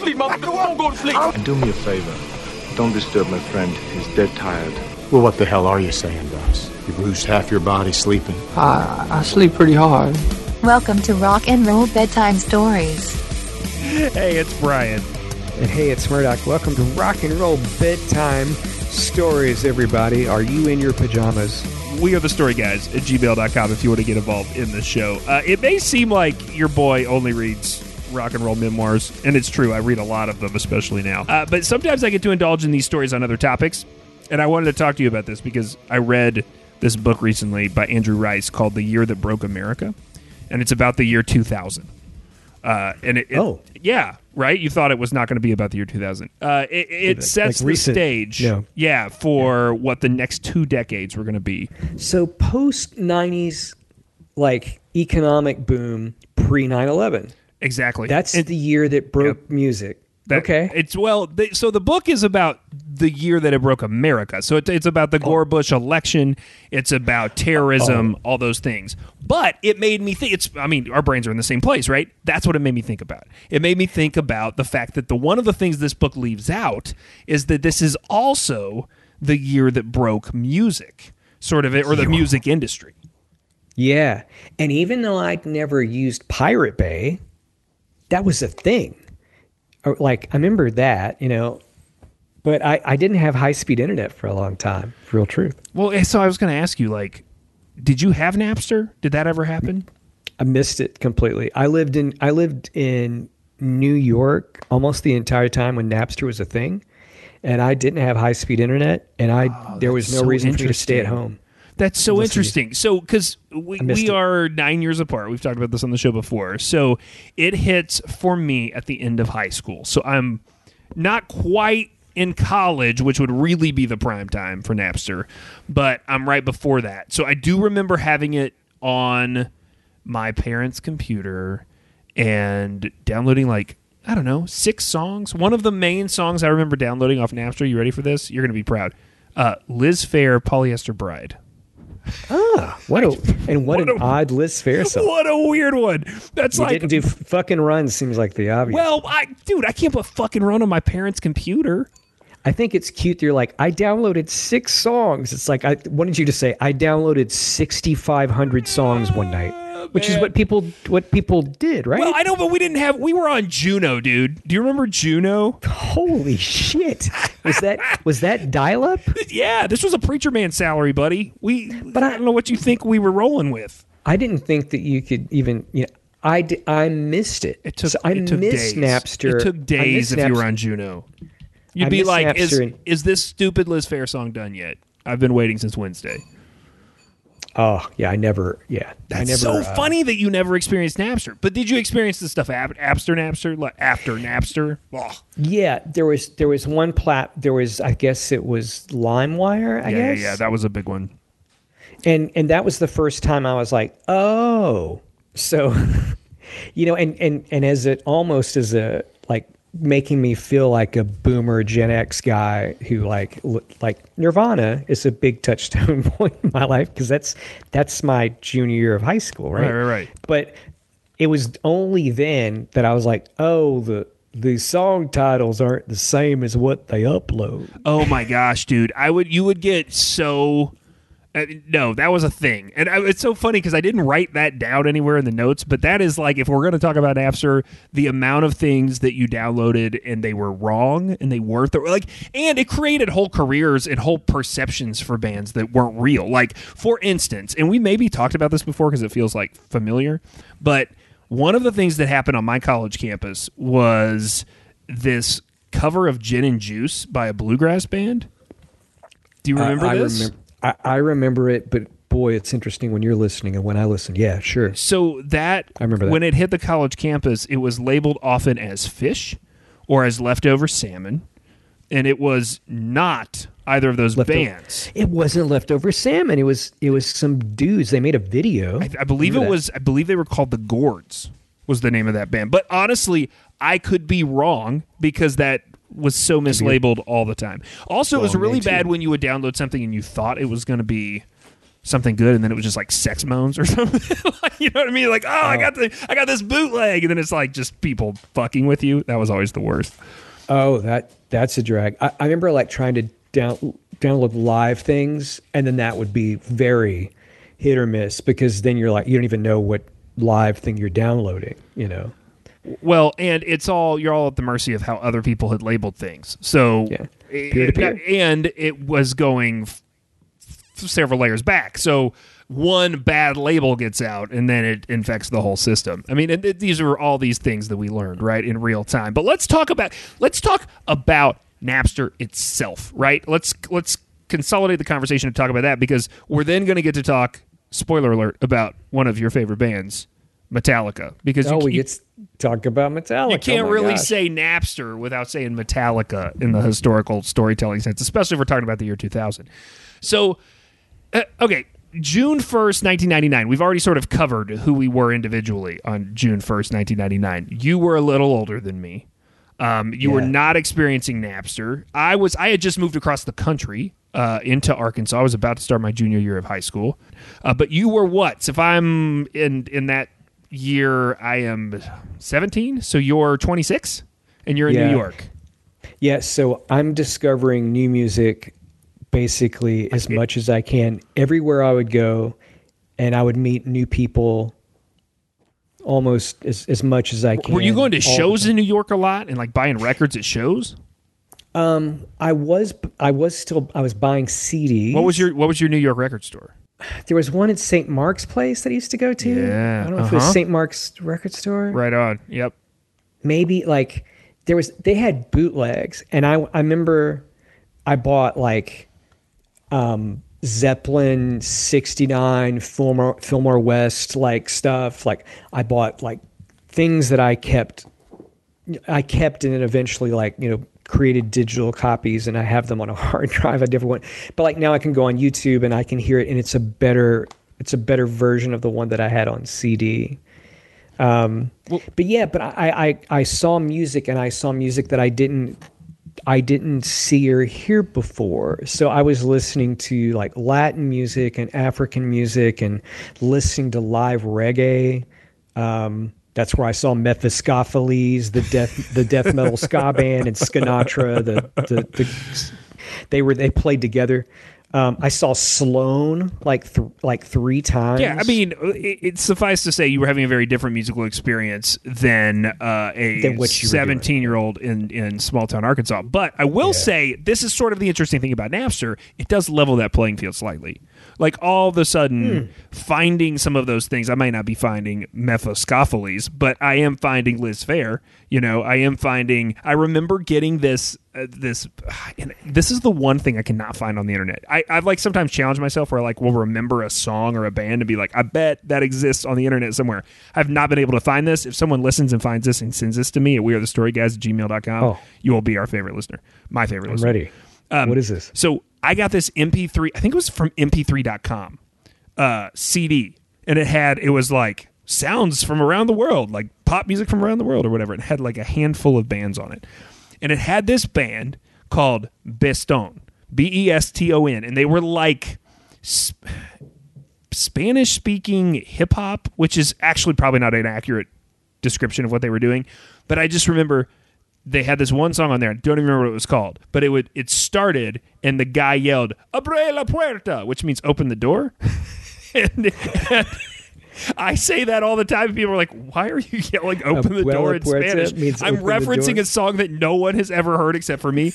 sleep, motherfucker. Don't go to sleep. And do me a favor. Don't disturb my friend. He's dead tired. Well, what the hell are you saying, Docs? You've lose half your body sleeping. I, I sleep pretty hard. Welcome to Rock and Roll Bedtime Stories. Hey, it's Brian. And hey, it's Murdoch. Welcome to Rock and Roll Bedtime Stories, everybody. Are you in your pajamas? We are the story guys at gmail.com if you want to get involved in the show. Uh, it may seem like your boy only reads rock and roll memoirs, and it's true. I read a lot of them, especially now. Uh, but sometimes I get to indulge in these stories on other topics, and I wanted to talk to you about this because I read this book recently by Andrew Rice called The Year That Broke America, and it's about the year 2000. Uh, and it, it- Oh. yeah, right. You thought it was not going to be about the year 2000. Uh, it it Like sets the recent- stage, yeah. yeah, for what the next two decades were going to be. So, post 90s, like economic boom, pre 9 11. Exactly. That's the year that broke Yep. music. that- okay. It's well. They, so the book is about the year that it broke America. So it, it's about the Oh. Gore Bush election. It's about terrorism, all those things. But it made me think. It's. I mean, our brains are in the same place, right? That's what it made me think about. It made me think about the fact that the one of the things this book leaves out is that this is also the year that broke music, sort of, it, or the music industry. Yeah. And even though I'd never used Pirate Bay, that was a thing. Or, like, I remember that, you know, but I, I didn't have high speed internet for a long time, real truth. Well, eh, so I was going to ask you, like, did you have Napster? Did that ever happen? I missed it completely. I lived in I lived in New York almost the entire time when Napster was a thing, and I didn't have high speed internet, and I there was no Oh, so reason for me to stay at home. That's so Listen to you. interesting. So, because we, we it. are nine years apart, we've talked about this on the show before. So, it hits for me at the end of high school. So, I'm not quite in college, which would really be the prime time for Napster, but I'm right before that. So, I do remember having it on my parents' computer and downloading like I don't know six songs. One of the main songs I remember downloading off Napster. You ready for this? You're going to be proud. Uh, Liz Phair, Polyester Bride. Ah, what a and what, an odd Liz Phair song. What a weird one. That's You like didn't do Fuck and Run seems like the obvious. well, I dude, I can't put Fuck and Run on my parents' computer. I think it's cute. that You're like, I downloaded six songs. It's like, I wanted you to say, I downloaded 6,500 songs one night, which is what people what people did, right? Well, I know, but we didn't have. We were on Juno, dude. Do you remember Juno? Holy shit! Was that was that dial up? yeah, this was a preacher man salary, buddy. We, but I, I- don't know what you think we were rolling with. I didn't think that you could even. You know, I missed it. It took. So I it took missed days. Napster. It took days if you were on Juno. You'd I be like, is, and- is this stupid Liz Phair song done yet? I've been waiting since Wednesday. Oh yeah, I never. Yeah, I That's never. so uh, funny that you never experienced Napster. But did you experience the stuff ab- after Napster, like after Napster? Ugh. Yeah, there was there was one plat. There was I guess it was LimeWire. I Yeah, yeah, guess. yeah. That was a big one. and and that was the first time I was like, oh, so, you know, and and and as it almost as a like making me feel like a boomer Gen X guy who like like Nirvana is a big touchstone point in my life because that's that's my junior year of high school, right? Right, right, right. But it was only then that I was like, oh, the the song titles aren't the same as what they upload. Oh my gosh, dude! I would you would get so. Uh, no, that was a thing, and I, it's so funny because I didn't write that down anywhere in the notes. But that is like, if we're going to talk about Napster, the amount of things that you downloaded and they were wrong and they weren't the, like, and it created whole careers and whole perceptions for bands that weren't real. Like, for instance, and we maybe talked about this before because it feels like familiar, but one of the things that happened on my college campus was this cover of Gin and Juice by a bluegrass band. Do you remember this? Remember, I, I remember it, but boy, it's interesting when you're listening and when I listen. Yeah, sure. So that I remember that. when it hit the college campus, it was labeled often as Phish or as leftover salmon, and it was not either of those Leftover- bands. It wasn't leftover salmon. It was it was some dudes. They made a video. I, I believe it that? was. I believe they were called the Gourds. Was the name of that band? But honestly, I could be wrong because that was so mislabeled all the time. Also, it was really bad when you would download something and you thought it was going to be something good and then it was just like sex moans or something like, you know what i mean like oh, i oh. got the i got this bootleg and then it's like just people fucking with you that was always the worst Oh, that that's a drag. I, I remember like trying to down download live things, and then that would be very hit or miss because then you're like you don't even know what live thing you're downloading. You know. Well and it's all you're all at the mercy of how other people had labeled things. So Yeah. Eh, it- Peer-to-peer. and it was going f- several layers back. So one bad label gets out and then it infects the whole system. I mean and th- these are all these things that we learned right in real time. But let's talk about let's talk about napster itself right? Let's let's consolidate the conversation and talk about that because we're then going to get to talk spoiler alert about one of your favorite bands metallica because Oh, you, we you- get to talk about Metallica. you can't Oh really gosh. say Napster without saying Metallica in the historical storytelling sense, especially if we're talking about the year 2000. So, uh, okay, June 1st, 1999. We've already sort of covered who we were individually on June 1st, 1999. You were a little older than me. Um, you were not experiencing Napster. I was. I had just moved across the country uh, into Arkansas. I was about to start my junior year of high school. Uh, but you were what? So if I'm in in that year, I am 17. So you're 26, and you're in Yeah. New York. Yeah, so I'm discovering new music basically as much as I can everywhere I would go, and I would meet new people almost as, as much as I can. Were you going to shows in New York a lot and like buying records at shows? Um, I was I was still I was buying CDs. What was your What was your New York record store? There was one at St. Mark's Place that I used to go to. Yeah, I don't know if it uh-huh. was St. Mark's record store. Right on. Yep. maybe like there was they had bootlegs and i i remember i bought like um zeppelin 69 fillmore fillmore west like stuff like i bought like things that i kept i kept and then eventually like you know created digital copies and i have them on a hard drive a different one but like now i can go on youtube and i can hear it and it's a better it's a better version of the one that i had on cd um, but yeah, but I, I I saw music and I saw music that I didn't I didn't see or hear before. So I was listening to like Latin music and African music and listening to live reggae. Um, that's where I saw Mephiskapheles, the death the death metal ska band, and Skinatra. The, the the they were they played together. Um, I saw Sloan like th- like three times. Yeah, I mean, it, it's suffice to say you were having a very different musical experience than uh, a Than what you were doing. seventeen-year-old in in small town Arkansas. But I will say this is sort of the interesting thing about Napster. It does level that playing field slightly. Like all of a sudden, Hmm. finding some of those things, I might not be finding Mephiskapheles, but I am finding Liz Phair. You know, I am finding. I remember getting this. Uh, this and this is the one thing I cannot find on the internet. I, I've like sometimes challenged myself where I like will remember a song or a band and be like, I bet that exists on the internet somewhere. I've not been able to find this. If someone listens and finds this and sends this to me at we are the story guys at gmail.com, Oh. you will be our favorite listener. My favorite I'm listener. ready. Um, what is this? So I got this MP3. I think it was from MP3.com uh, CD, and it had it was like sounds from around the world, like pop music from around the world or whatever. It had like a handful of bands on it, and it had this band called Beston, B E S T O N, and they were like. Sp- Spanish speaking hip hop, which is actually probably not an accurate description of what they were doing. But I just remember they had this one song on there. I don't even remember what it was called. But it would it started and the guy yelled, Abre la puerta, which means open the door. and, and I say that all the time. People are like, "Why are you yelling open the door in Spanish?" I'm referencing a song that no one has ever heard except for me.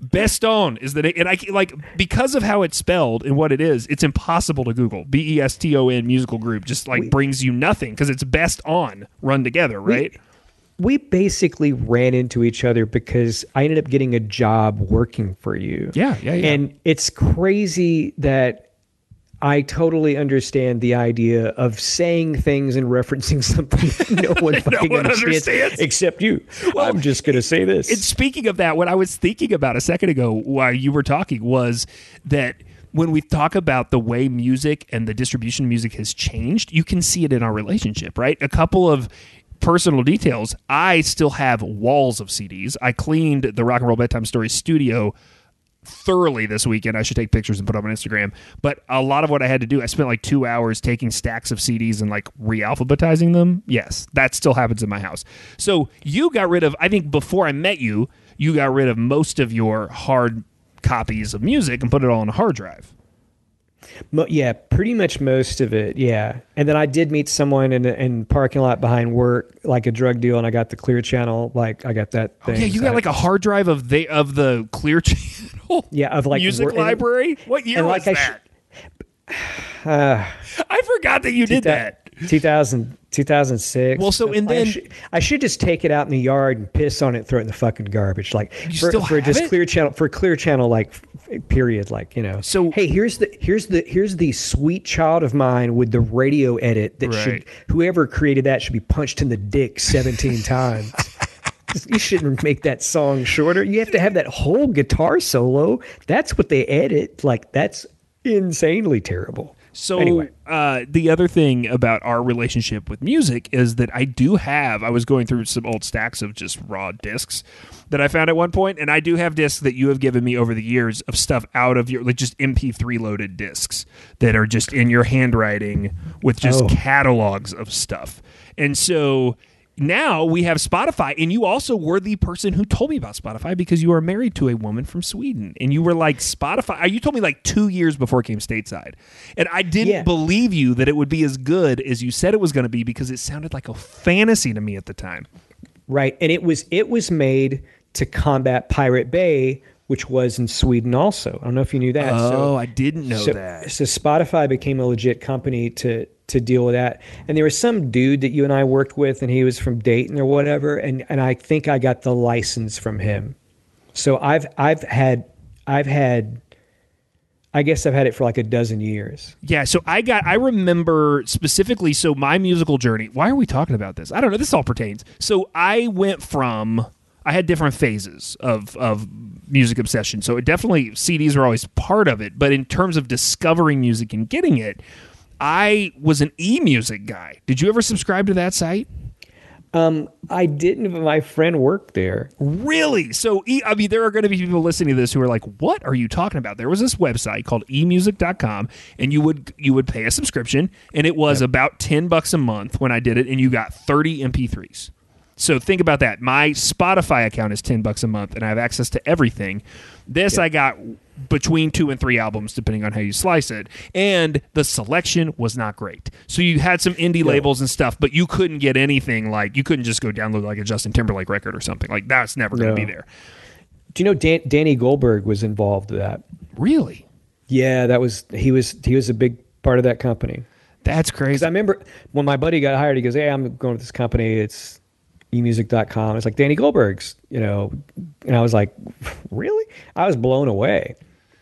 Beston is the name, and I like because of how it's spelled and what it is. It's impossible to Google. B E S T O N musical group just like brings you nothing because it's best on run together, right? we basically ran into each other because I ended up getting a job working for you. Yeah, yeah, yeah. And it's crazy that I totally understand the idea of saying things and referencing something no one fucking one understands, understands. except you. I'm just going to say this. And speaking of that, what I was thinking about a second ago while you were talking was that when we talk about the way music and the distribution of music has changed, you can see it in our relationship, right? A couple of personal details. I still have walls of CDs. I cleaned the Rock and Roll Bedtime Story studio thoroughly this weekend. I should take pictures and put them on Instagram. But a lot of what I had to do, I spent like two hours taking stacks of CDs and like re-alphabetizing them. Yes, that still happens in my house. So you got rid of. I think before I met you, you got rid of most of your hard copies of music and put it all on a hard drive. Mo- yeah, pretty much most of it. Yeah, and then I did meet someone in in parking lot behind work, like a drug deal, and I got the Clear Channel. Like I got that oh, thing. Oh, yeah, you got like a hard drive of the of the Clear Channel. Yeah, of, like, music wor- and- library. What year and was like I that? Uh, I forgot that you did that. 2000, 2006. Well, so, and I then- should, I should just take it out in the yard and piss on it, and throw it in the fucking garbage. Like for, for just it? clear channel for clear channel like period. Like you know. So- hey, here's the here's the here's the sweet child of mine with the radio edit that Right. should whoever created that should be punched in the dick seventeen times. You shouldn't make that song shorter. You have to have that whole guitar solo. That's what they edit. Like that's insanely terrible. So Anyway. uh, the other thing about our relationship with music is that I do have. I was going through some old stacks of just raw discs that I found at one point, and I do have discs that you have given me over the years of stuff out of your like just MP3 loaded discs that are just in your handwriting with just Oh. catalogs of stuff, and so. Now we have Spotify, and you also were the person who told me about Spotify because you are married to a woman from Sweden, and you were like Spotify. Uh, you told me like two years before it came stateside, and I didn't Yeah. believe you that it would be as good as you said it was going to be because it sounded like a fantasy to me at the time. Right, and it was it was made to combat Pirate Bay, which was in Sweden also. I don't know if you knew that. Oh, so, I didn't know so, that. so Spotify became a legit company to to deal with that. And there was some dude that you and I worked with, and he was from Dayton or whatever, and and I think I got the license from him. So I've I've had I've had. I guess I've had it for like a dozen years. Yeah, so I got I remember specifically so my musical journey. Why are we talking about this? I don't know. This all pertains. So I went from I had different phases of of music obsession. So it definitely CDs are always part of it, but in terms of discovering music and getting it, I was an e-music guy. Did you ever subscribe to that site? Um, I didn't, but my friend worked there. Really? So, e- I mean, there are going to be people listening to this who are like, "What are you talking about?" There was this website called emusic.com, and you would you would pay a subscription, and it was about ten bucks a month when I did it, and you got thirty MP3s. So think about that. My Spotify account is ten bucks a month, and I have access to everything. This I got between two and three albums, depending on how you slice it. And the selection was not great. So you had some indie labels and stuff, but you couldn't get anything like you couldn't just go download like a Justin Timberlake record or something. Like that's never going to No. be there. Do you know Dan- Danny Goldberg was involved with that? Really? Yeah, that was he was he was a big part of that company. That's crazy. I remember when my buddy got hired, he goes, "Hey, I'm going to this company. It's emusic.com." It's like Danny Goldberg's, you know, and I was like, "Really?" I was blown away.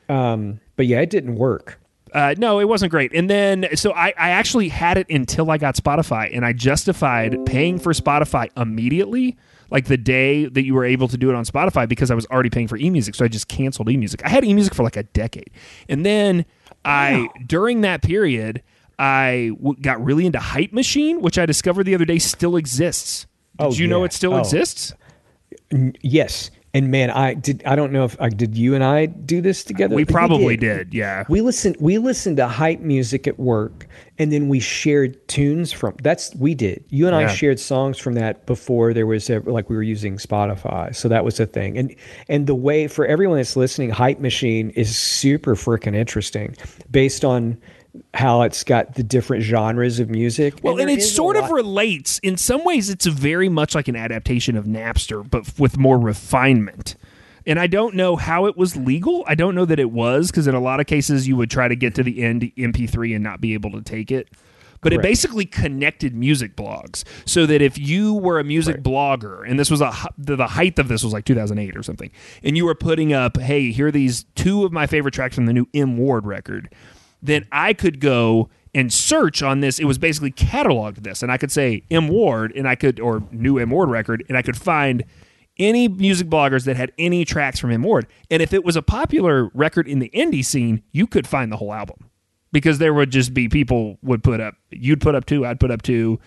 Um, but yeah, it didn't work. Uh, no, it wasn't great. And then, so I, I actually had it until I got Spotify, and I justified paying for Spotify immediately, like the day that you were able to do it on Spotify, because I was already paying for eMusic. So I just canceled eMusic. I had eMusic for like a decade, and then I during that period I w- got really into Hype Machine, which I discovered the other day still exists. Did Oh, you know it still Oh. exists? N- Yes, and man, I did. I don't know if I did. You and I do this together. We I think probably did. Yeah. We listened. We listened to hype music at work, and then we shared tunes from. That's we did. You and I shared songs from that before there was ever, like we were using Spotify. So that was a thing. And and the way for everyone that's listening, Hype Machine is super freaking interesting, based on how it's got the different genres of music. Well, and, there it is a sort of relates. In some ways, it's very much like an adaptation of Napster, but with more refinement. And I don't know how it was legal. I don't know that it was because in a lot of cases you would try to get to the end MP3 and not be able to take it. But it basically connected music blogs so that if you were a music blogger, and this was a the, the height of this was like 2008 or something, and you were putting up, hey, here are these two of my favorite tracks from the new M Ward record, then I could go and search on this. It was basically cataloged this, and I could say M Ward, and I could or new M Ward record, and I could find any music bloggers that had any tracks from M Ward. And if it was a popular record in the indie scene, you could find the whole album because there would just be people would put up. You'd put up two, I'd put up two.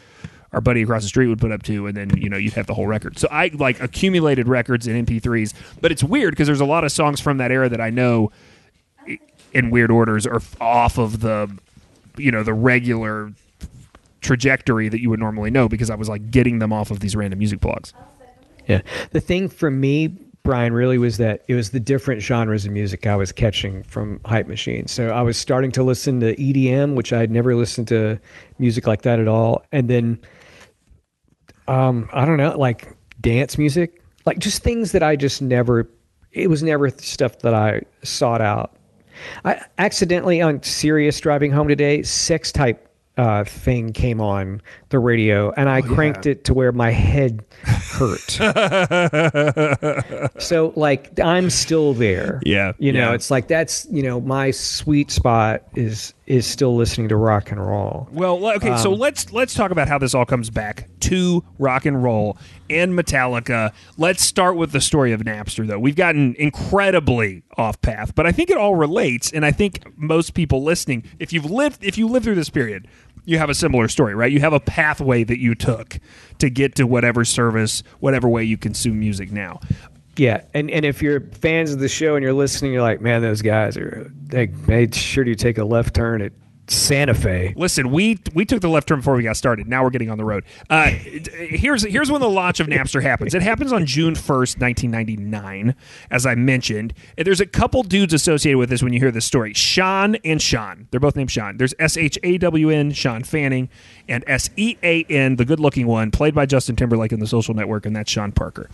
our buddy across the street would put up two, and then you know you'd have the whole record. So I like accumulated records in MP3s, but it's weird because there's a lot of songs from that era that I know in weird orders f- off of the you know the regular trajectory that you would normally know because I was like getting them off of these random music blogs. Yeah. The thing for me, Brian, really was that it was the different genres of music I was catching from Hype Machine. So I was starting to listen to EDM, which I had never listened to music like that at all. And then, um, I don't know, like dance music, like just things that I just never, it was never stuff that I sought out. I accidentally on Sirius driving home today, sex type uh, thing came on the radio, and I oh, cranked it to where my head hurt. so like I'm still there. Yeah, you know, yeah. it's like that's you know my sweet spot is is still listening to rock and roll. Well, okay, so um, let's let's talk about how this all comes back to rock and roll and Metallica. Let's start with the story of Napster, though. We've gotten incredibly off path, but I think it all relates, and I think most people listening, if you've lived if you lived through this period, you have a similar story, right? You have a pathway that you took to get to whatever service, whatever way you consume music now. Yeah, and and if you're fans of the show and you're listening, you're like, man, those guys are they made sure to take a left turn at Santa Fe. Listen, we we took the left turn before we got started. Now we're getting on the road. Uh, here's here's when the launch of Napster happens. It happens on June first, nineteen ninety nine, as I mentioned. And there's a couple dudes associated with this when you hear this story. Sean and Sean. They're both named Sean. There's S H A W N Sean Fanning and S E A N, the good looking one, played by Justin Timberlake in The Social Network, and that's Sean Parker.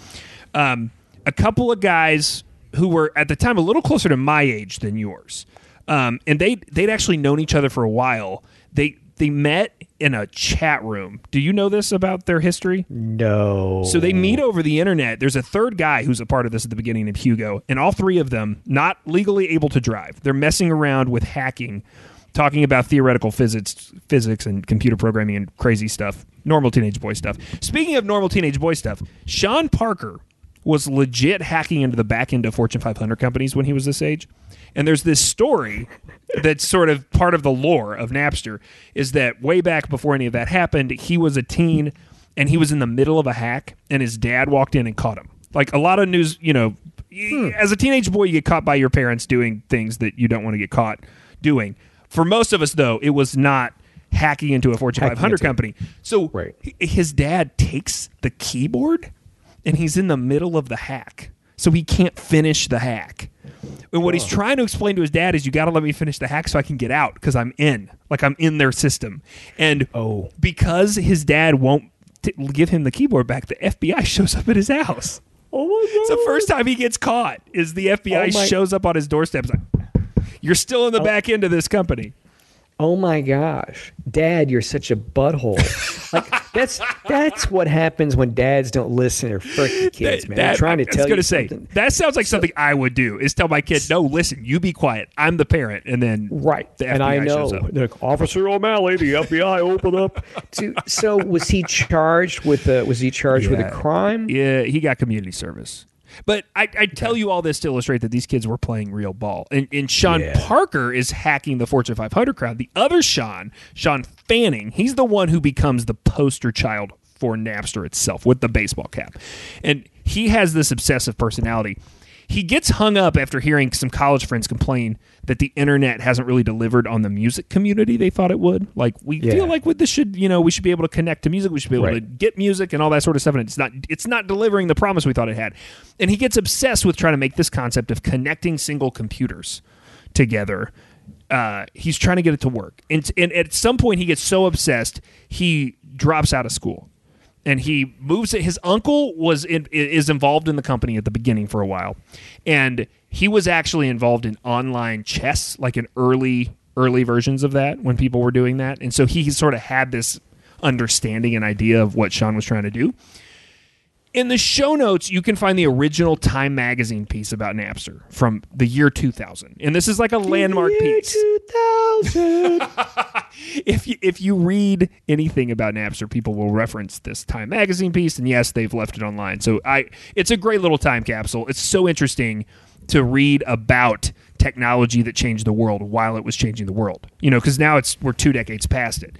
Um, a couple of guys who were at the time a little closer to my age than yours um, and they they'd actually known each other for a while. They they met in a chat room. Do you know this about their history? No. So they meet over the internet. There's a third guy who's a part of this at the beginning of Hugo, and all three of them not legally able to drive. They're messing around with hacking, talking about theoretical physics, physics and computer programming and crazy stuff. Normal teenage boy stuff. Speaking of normal teenage boy stuff, Sean Parker was legit hacking into the back end of Fortune 500 companies when he was this age. And there's this story that's sort of part of the lore of Napster is that way back before any of that happened, he was a teen and he was in the middle of a hack and his dad walked in and caught him. Like a lot of news, you know, y- hmm. as a teenage boy, you get caught by your parents doing things that you don't want to get caught doing. For most of us, though, it was not hacking into a Fortune Hacking 500 into- company. So Right. his dad takes the keyboard and he's in the middle of the hack. So he can't finish the hack. And what he's trying to explain to his dad is you got to let me finish the hack so I can get out because I'm in. Like I'm in their system. And Oh. because his dad won't t- give him the keyboard back, the FBI shows up at his house. Oh my It's the first time he gets caught is the FBI Oh my- shows up on his doorstep. It's like, You're still in the oh. back end of this company. Oh my gosh, Dad, you're such a butthole. like that's that's what happens when dads don't listen to their freaking kids, That- man. that- They're trying to I was tell gonna you say something. that sounds like something I would do. Is tell my kid, no, listen, you be quiet. I'm the parent, and then Right, the and FBI I know shows up. like, Officer O'Malley, the FBI opened up. To, so was he charged with a was he charged with a crime? Yeah, he got community service. But I, I tell you all this to illustrate that these kids were playing real ball. And, and Sean Yeah. Parker is hacking the Fortune 500 crowd. The other Sean, Sean Fanning, he's the one who becomes the poster child for Napster itself with the baseball cap. And he has this obsessive personality. He gets hung up after hearing some college friends complain that the internet hasn't really delivered on the music community they thought it would. Like we Yeah. feel like with this should, you know, we should be able to connect to music, we should be able to get music and all that sort of stuff. And it's not it's not delivering the promise we thought it had. And he gets obsessed with trying to make this concept of connecting single computers together. Uh, he's trying to get it to work. And, and at some point he gets so obsessed he drops out of school. And he moves it. His uncle was in, is involved in the company at the beginning for a while. And he was actually involved in online chess like in early early versions of that when people were doing that and so he sort of had this understanding and idea of what Sean was trying to do. In the show notes, you can find the original Time magazine piece about Napster from the year 2000. And this is like a landmark piece. If you, if you read anything about Napster, people will reference this Time magazine piece and yes, they've left it online. So I it's a great little time capsule. It's so interesting to read about technology that changed the world while it was changing the world. You know, cuz now it's we're 2 decades past it.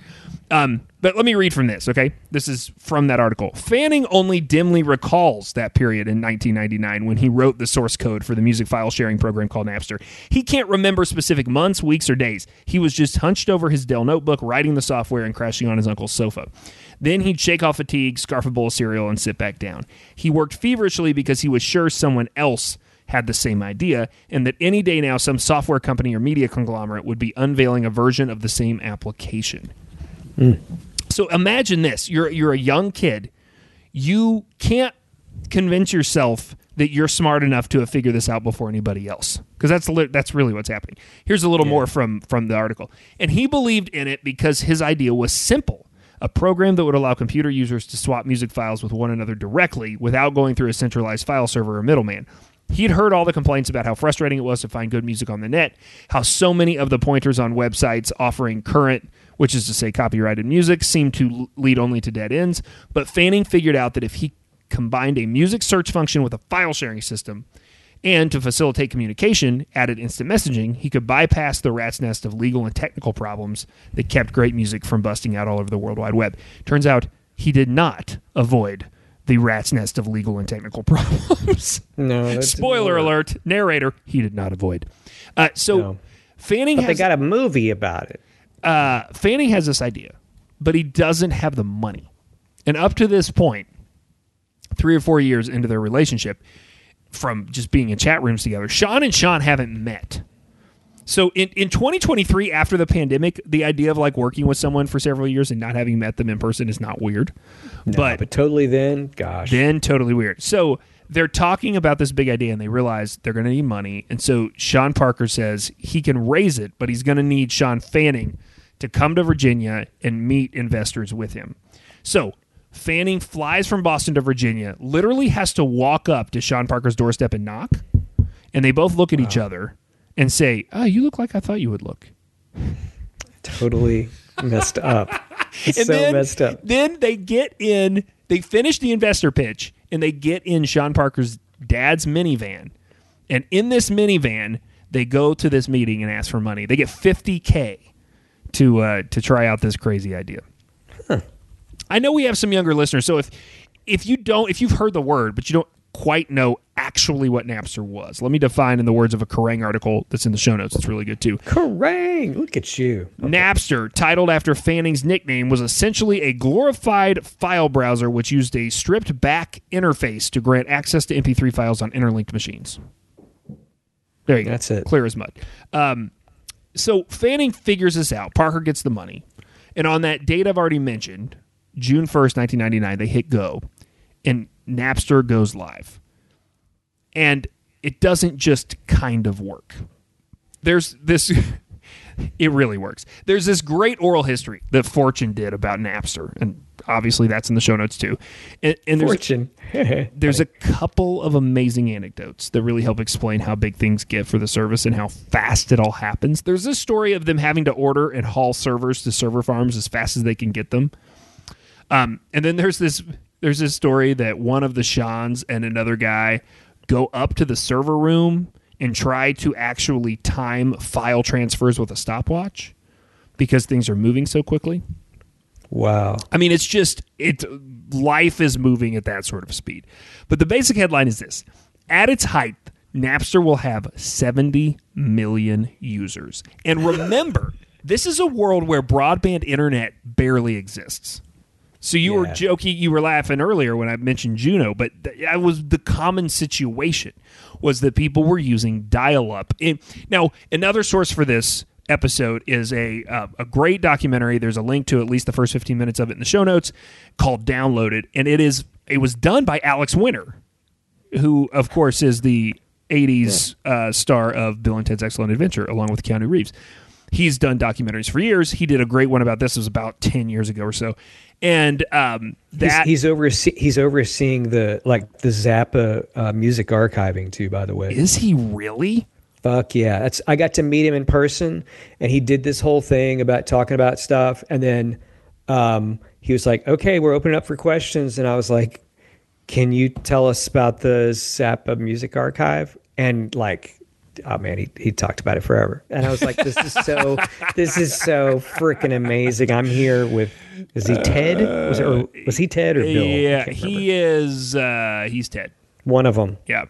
Um, but let me read from this, okay? This is from that article. Fanning only dimly recalls that period in 1999 when he wrote the source code for the music file sharing program called Napster. He can't remember specific months, weeks, or days. He was just hunched over his Dell notebook, writing the software and crashing on his uncle's sofa. Then he'd shake off fatigue, scarf a bowl of cereal, and sit back down. He worked feverishly because he was sure someone else had the same idea, and that any day now some software company or media conglomerate would be unveiling a version of the same application. Hmm. So imagine this: you're you're a young kid, you can't convince yourself that you're smart enough to have figured this out before anybody else because that's li- that's really what's happening. Here's a little more from from the article, and he believed in it because his idea was simple. A program that would allow computer users to swap music files with one another directly without going through a centralized file server or middleman. He'd heard all the complaints about how frustrating it was to find good music on the net, how so many of the pointers on websites offering current, which is to say copyrighted music, seemed to lead only to dead ends. But Fanning figured out that if he combined a music search function with a file sharing system, and to facilitate communication, added instant messaging, he could bypass the rat's nest of legal and technical problems that kept great music from busting out all over the World Wide Web. Turns out he did not avoid the rat's nest of legal and technical problems. No, Spoiler alert, narrator, he did not avoid. Uh, so No. Fanning But they has got a movie about it. uh, Fanning has this idea, but he doesn't have the money. And up to this point, three or four years into their relationship, from just being in chat rooms together, Sean and Sean haven't met. So in, in 2023, after the pandemic, the idea of like working with someone for several years and not having met them in person is not weird. but But totally then, gosh. then totally weird. So they're talking about this big idea and they realize they're going to need money. And so Sean Parker says he can raise it, but he's going to need Sean Fanning to come to Virginia and meet investors with him. So Fanning flies from Boston to Virginia, literally has to walk up to Sean Parker's doorstep and knock. And they both look at each other and say, Oh, you look like I thought you would look. totally messed up. And so then, messed up. Then they get in, they finish the investor pitch, and they get in Sean Parker's dad's minivan. And in this minivan, they go to this meeting and ask for money. They get 50K to, uh, to try out this crazy idea. I know we have some younger listeners, so if if you don't, if you've heard the word but you don't quite know actually what Napster was, let me define in the words of a Kerrang article that's in the show notes. It's really good too. Kerrang! Look at you. Napster, titled after Fanning's nickname, was essentially a glorified file browser which used a stripped back interface to grant access to MP3 files on interlinked machines. There you go. That's it. Clear as mud. Um, so Fanning figures this out. Parker gets the money. And on that date I've already mentioned, June 1st, 1999, they hit go and Napster goes live. And it doesn't just kind of work. There's this it really works. There's this great oral history that Fortune did about Napster, and obviously that's in the show notes too. And, and there's Fortune. there's a couple of amazing anecdotes that really help explain how big things get for the service and how fast it all happens. There's this story of them having to order and haul servers to server farms as fast as they can get them. Um, and then there's this there's this story that one of the Shans and another guy go up to the server room and try to actually time file transfers with a stopwatch because things are moving so quickly. wow. I mean, it's just it. Life is moving at that sort of speed. But the basic headline is this: at its height, Napster will have 70 million users. And remember, this is a world where broadband internet barely exists. So you were Yeah. joking, you were laughing earlier when I mentioned Juno, but th- that was the common situation was that people were using dial-up. It- now, another source for this episode is a uh, a great documentary. There's a link to at least the first 15 minutes of it in the show notes called Downloaded, and it is it was done by Alex Winter, who of course is the 80s uh, star of Bill and Ted's Excellent Adventure, along with Keanu Reeves. He's done documentaries for years. He did a great one about this. It was about 10 years ago or so. And um, He's, that he's overse- he's overseeing the like the Zappa uh, music archiving too. By the way, is he really? Fuck yeah! That's I got to meet him in person, and he did this whole thing about talking about stuff, and then um, he was like, "Okay, we're opening up for questions," and I was like, "Can you tell us about the Zappa Music Archive?" And like oh man, he, he talked about it forever. And I was like, this is so, this is so freaking amazing. I'm here with, is he Ted? Was, it, or, was he Ted or Bill? Yeah, he is. Uh, he's Ted. One of them. Yeah.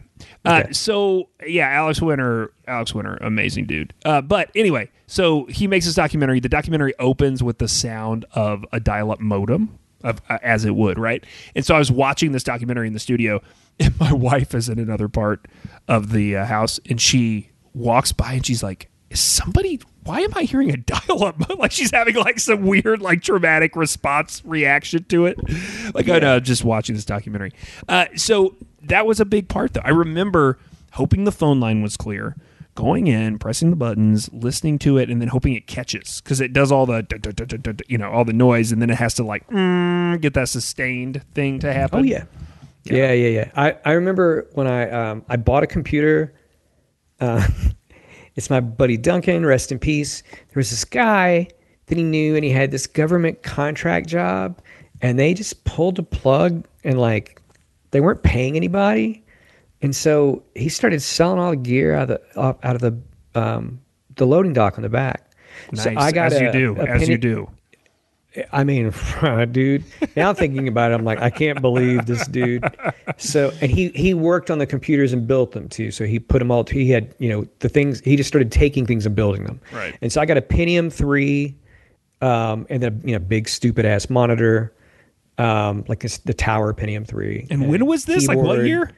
Uh, Okay. So yeah, Alex Winter, Alex Winter, amazing dude. Uh, but anyway, so he makes this documentary. The documentary opens with the sound of a dial-up modem, of, uh, as it would, right? And so I was watching this documentary in the studio, and my wife is in another part of the uh, house, and she walks by and she's like, "Is somebody?" Why am I hearing a dial-up? like she's having like some weird, like traumatic response reaction to it. Like I know, just watching this documentary. Uh, so that was a big part, though. I remember hoping the phone line was clear, going in, pressing the buttons, listening to it, and then hoping it catches because it does all the you know all the noise, and then it has to like mm, get that sustained thing to happen. Oh yeah. Yeah, yeah, yeah. I, I remember when I um, I bought a computer. Uh, it's my buddy Duncan, rest in peace. There was this guy that he knew, and he had this government contract job, and they just pulled a plug and like they weren't paying anybody, and so he started selling all the gear out of the out of the um, the loading dock on the back. So Nice, I got as a- you do, a as you do. I mean, dude. Now thinking about it, I'm like, I can't believe this dude. So, and he he worked on the computers and built them too. So he put them all. He had you know the things. He just started taking things and building them. Right. And so I got a Pentium three, um, and then you know big stupid ass monitor, um, like this, the Tower Pentium three. And when was this? Like what year?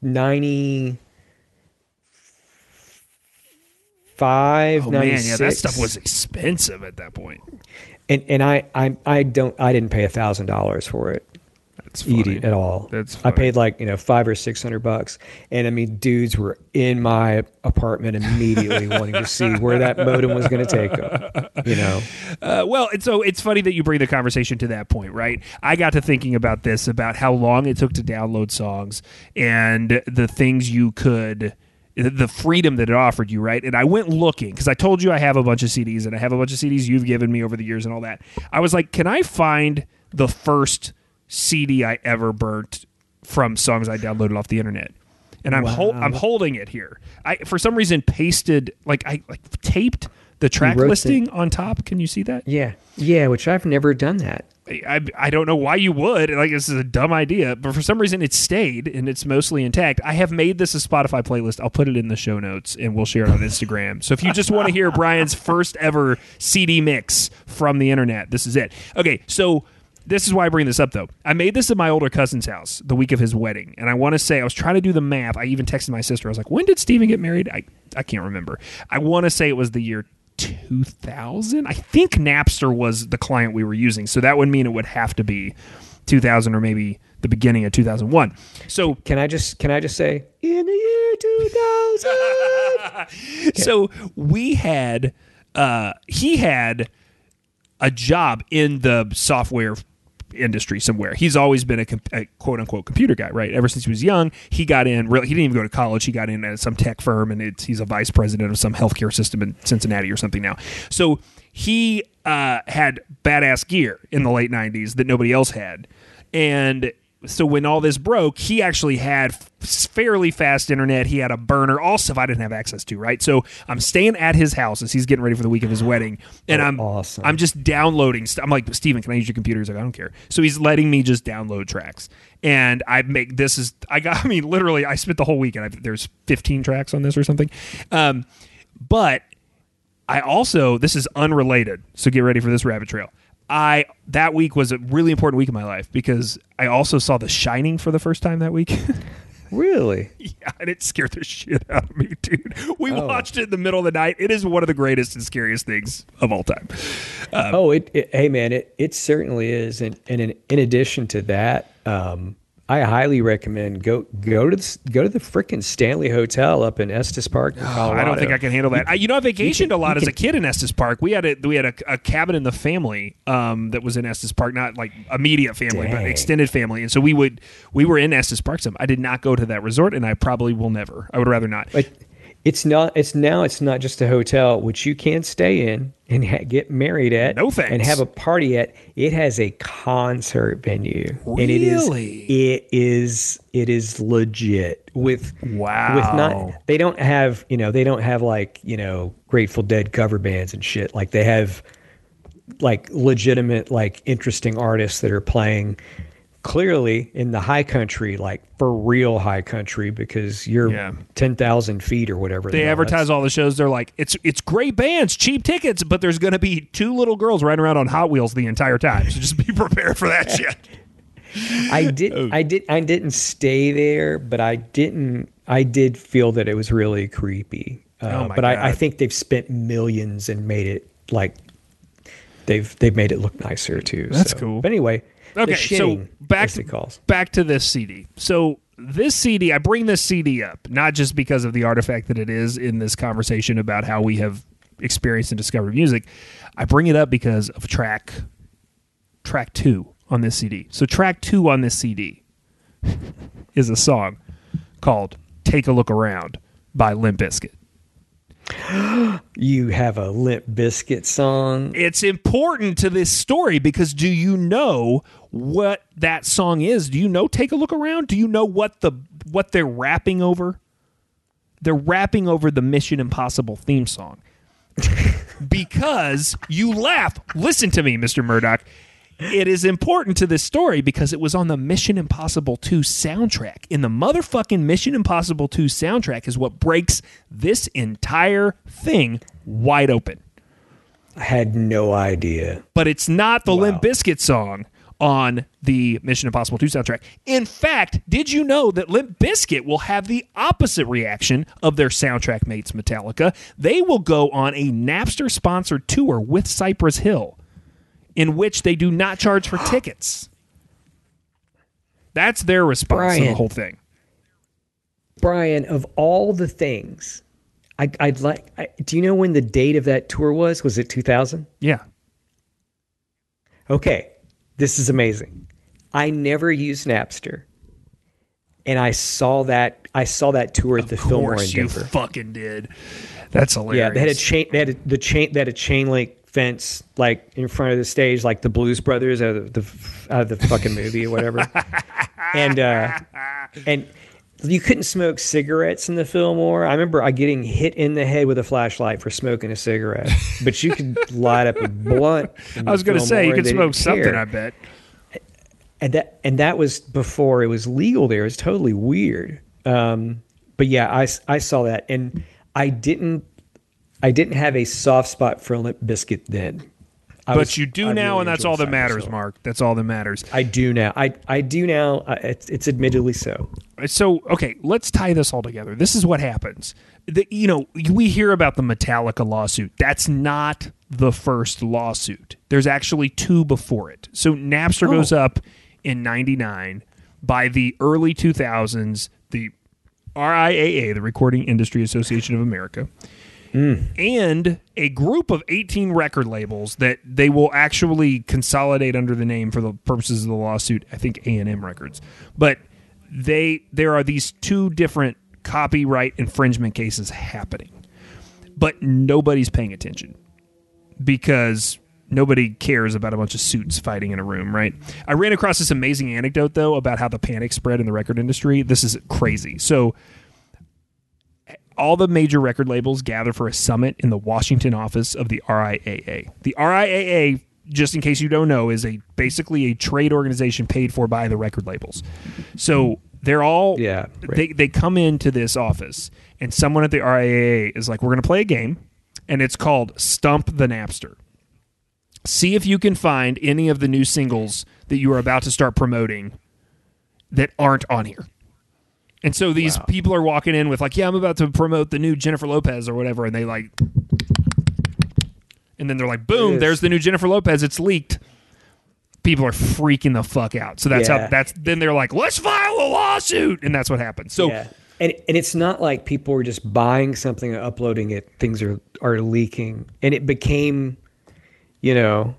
Ninety five. Oh man, yeah, that stuff was expensive at that point. And and I I I don't I didn't pay a thousand dollars for it. That's funny. eating at all. That's funny. I paid like you know five or six hundred bucks, and I mean dudes were in my apartment immediately wanting to see where that modem was going to take them. You know, Uh, well, and so it's funny that you bring the conversation to that point, right? I got to thinking about this about how long it took to download songs and the things you could the freedom that it offered you, right? And I went looking because I told you I have a bunch of CDs and I have a bunch of CDs you've given me over the years and all that. I was like, can I find the first CD I ever burnt from songs I downloaded off the internet? And I'm hol- I'm holding it here. I for some reason pasted like I like taped the track listing on top. Can you see that? yeah, yeah, which I've never done that. I, I don't know why you would. Like this is a dumb idea, but for some reason it stayed and it's mostly intact. I have made this a Spotify playlist. I'll put it in the show notes and we'll share it on Instagram. So if you just want to hear Brian's first ever CD mix from the internet, this is it. Okay, so this is why I bring this up though. I made this at my older cousin's house the week of his wedding, and I want to say I was trying to do the math. I even texted my sister. I was like, "When did Steven get married?" I I can't remember. I want to say it was the year 2000. I think Napster was the client we were using, so that would mean it would have to be 2000 or maybe the beginning of 2001. So Can I just can I just say in the year two thousand? so we had uh he had a job in the software industry somewhere. He's always been a, a quote unquote computer guy, right? Ever since he was young, he got in. Really, he didn't even go to college. He got in at some tech firm, and he's a vice president of some healthcare system in Cincinnati or something now. So he uh, had badass gear in the late '90s that nobody else had, and so when all this broke, he actually had fairly fast internet. He had a burner, all stuff I didn't have access to. Right, so I'm staying at his house as he's getting ready for the week of his wedding, and Oh, I'm awesome. I'm just downloading. St- I'm like, Steven, can I use your computer? He's like, I don't care. So he's letting me just download tracks, and I make this is I got. I mean, literally, I spent the whole weekend. I, there's 15 tracks on this or something, um, but I also this is unrelated, so get ready for this rabbit trail. I that week was a really important week in my life because I also saw The Shining for the first time that week. Really? yeah, and it scared the shit out of me, dude. We Oh. watched it in the middle of the night. It is one of the greatest and scariest things of all time. oh, it, it. Hey, man, it it certainly is. And and in, in addition to that, um, I highly recommend go go to the, go to the frickin' Stanley Hotel up in Estes Park, in Oh, I don't think I can handle that. I, you know, I vacationed can- a lot you as a kid in Estes Park. We had a we had a, a cabin in the family um, that was in Estes Park, not like immediate family, but extended family. And so we would we were in Estes Park. Some I did not go to that resort, and I probably will never. I would rather not. But It's not. It's now. It's not just a hotel which you can stay in and ha- get married at. No thanks. And have a party at. It has a concert venue. And it Really? is. It is. It is legit with. Wow. With not. They don't have. You know. They don't have like you know Grateful Dead cover bands and shit. Like they have. Like legitimate, like interesting artists that are playing clearly in the high country, like for real high country, because you're Yeah. ten thousand feet or whatever. They the hell. advertise all the shows. They're like, it's it's great bands, cheap tickets, but there's going to be two little girls riding around on Hot Wheels the entire time. So just be prepared for that shit. I did. Oh. I did. I didn't stay there, but I didn't. I did feel that it was really creepy. Uh, Oh but I, I think they've spent millions and made it like they've they've made it look nicer too. That's so. cool. But anyway, Okay, so back calls. back to this CD. So this CD, I bring this CD up not just because of the artifact that it is in this conversation about how we have experienced and discovered music. I bring it up because of track track two on this CD. So track two on this CD is a song called "Take a Look Around" by Limp Bizkit. You have a Limp Bizkit song. it's important to this story because do you know what that song is? Do you know Take a Look Around? Do you know what the what they're rapping over? They're rapping over the Mission Impossible theme song. because you laugh. Listen to me, Mr. Murdoch. It is important to this story because it was on the Mission Impossible 2 soundtrack. In the motherfucking Mission Impossible 2 soundtrack is what breaks this entire thing wide open I had no idea. but it's not the Limp Bizkit song on the Mission Impossible 2 soundtrack. In fact, did you know that Limp Bizkit will have the opposite reaction of their soundtrack mates Metallica? They will go on a Napster sponsored tour with Cypress Hill in which they do not charge for tickets. That's their response to the whole thing. Brian, of all the things, I, I'd like. I, do you know when the date of that tour was? Was it 2000? Yeah. Okay, this is amazing. I never used Napster, and I saw that. I saw that tour at the Fillmore in course you Denver. fucking did. That's hilarious. Yeah, they had a chain. They had a, the chain. They had a chain link fence like in front of the stage, like the Blues Brothers out of the out of the fucking movie or whatever. and uh, and you couldn't smoke cigarettes in the Fillmore. I remember I getting hit in the head with a flashlight for smoking a cigarette, but you could light up a blunt. I was going to say you could smoke something, care I bet. and that and that was before it was legal there. It was totally weird. Um, but yeah, I, I saw that, and I didn't I didn't have a soft spot for Limp Bizkit then. But was- you do I now, really and that's all that matters. Mark. That's all that matters. I do now. I I do now. Uh, it's, it's admittedly so. So, okay, let's tie this all together. This is what happens. The, you know, we hear about the Metallica lawsuit. That's not the first lawsuit. There's actually two before it. So Napster goes up in 99. By the early 2000s, the RIAA, the Recording Industry Association of America, and a group of 18 record labels that they will actually consolidate under the name for the purposes of the lawsuit i think a&m records but they there are these two different copyright infringement cases happening but nobody's paying attention because nobody cares about a bunch of suits fighting in a room, right? I ran across this amazing anecdote though about how the panic spread in the record industry. This is crazy. So all the major record labels gather for a summit in the Washington office of the RIAA. The RIAA, just in case you don't know, is a basically a trade organization paid for by the record labels. So they're all Yeah, right. they they come into this office and someone at the RIAA is like, "We're going to play a game, and it's called Stump the Napster." See if you can find any of the new singles that you are about to start promoting that aren't on here. And so these people are walking in with like, yeah, I'm about to promote the new Jennifer Lopez or whatever, and they like, and then they're like, boom, there's the new Jennifer Lopez. It's leaked. People are freaking the fuck out. So that's how that's then they're like, let's file a lawsuit, and that's what happens. So yeah. And, and it's not like people were just buying something and uploading it. Things are, are leaking. And it became, you know,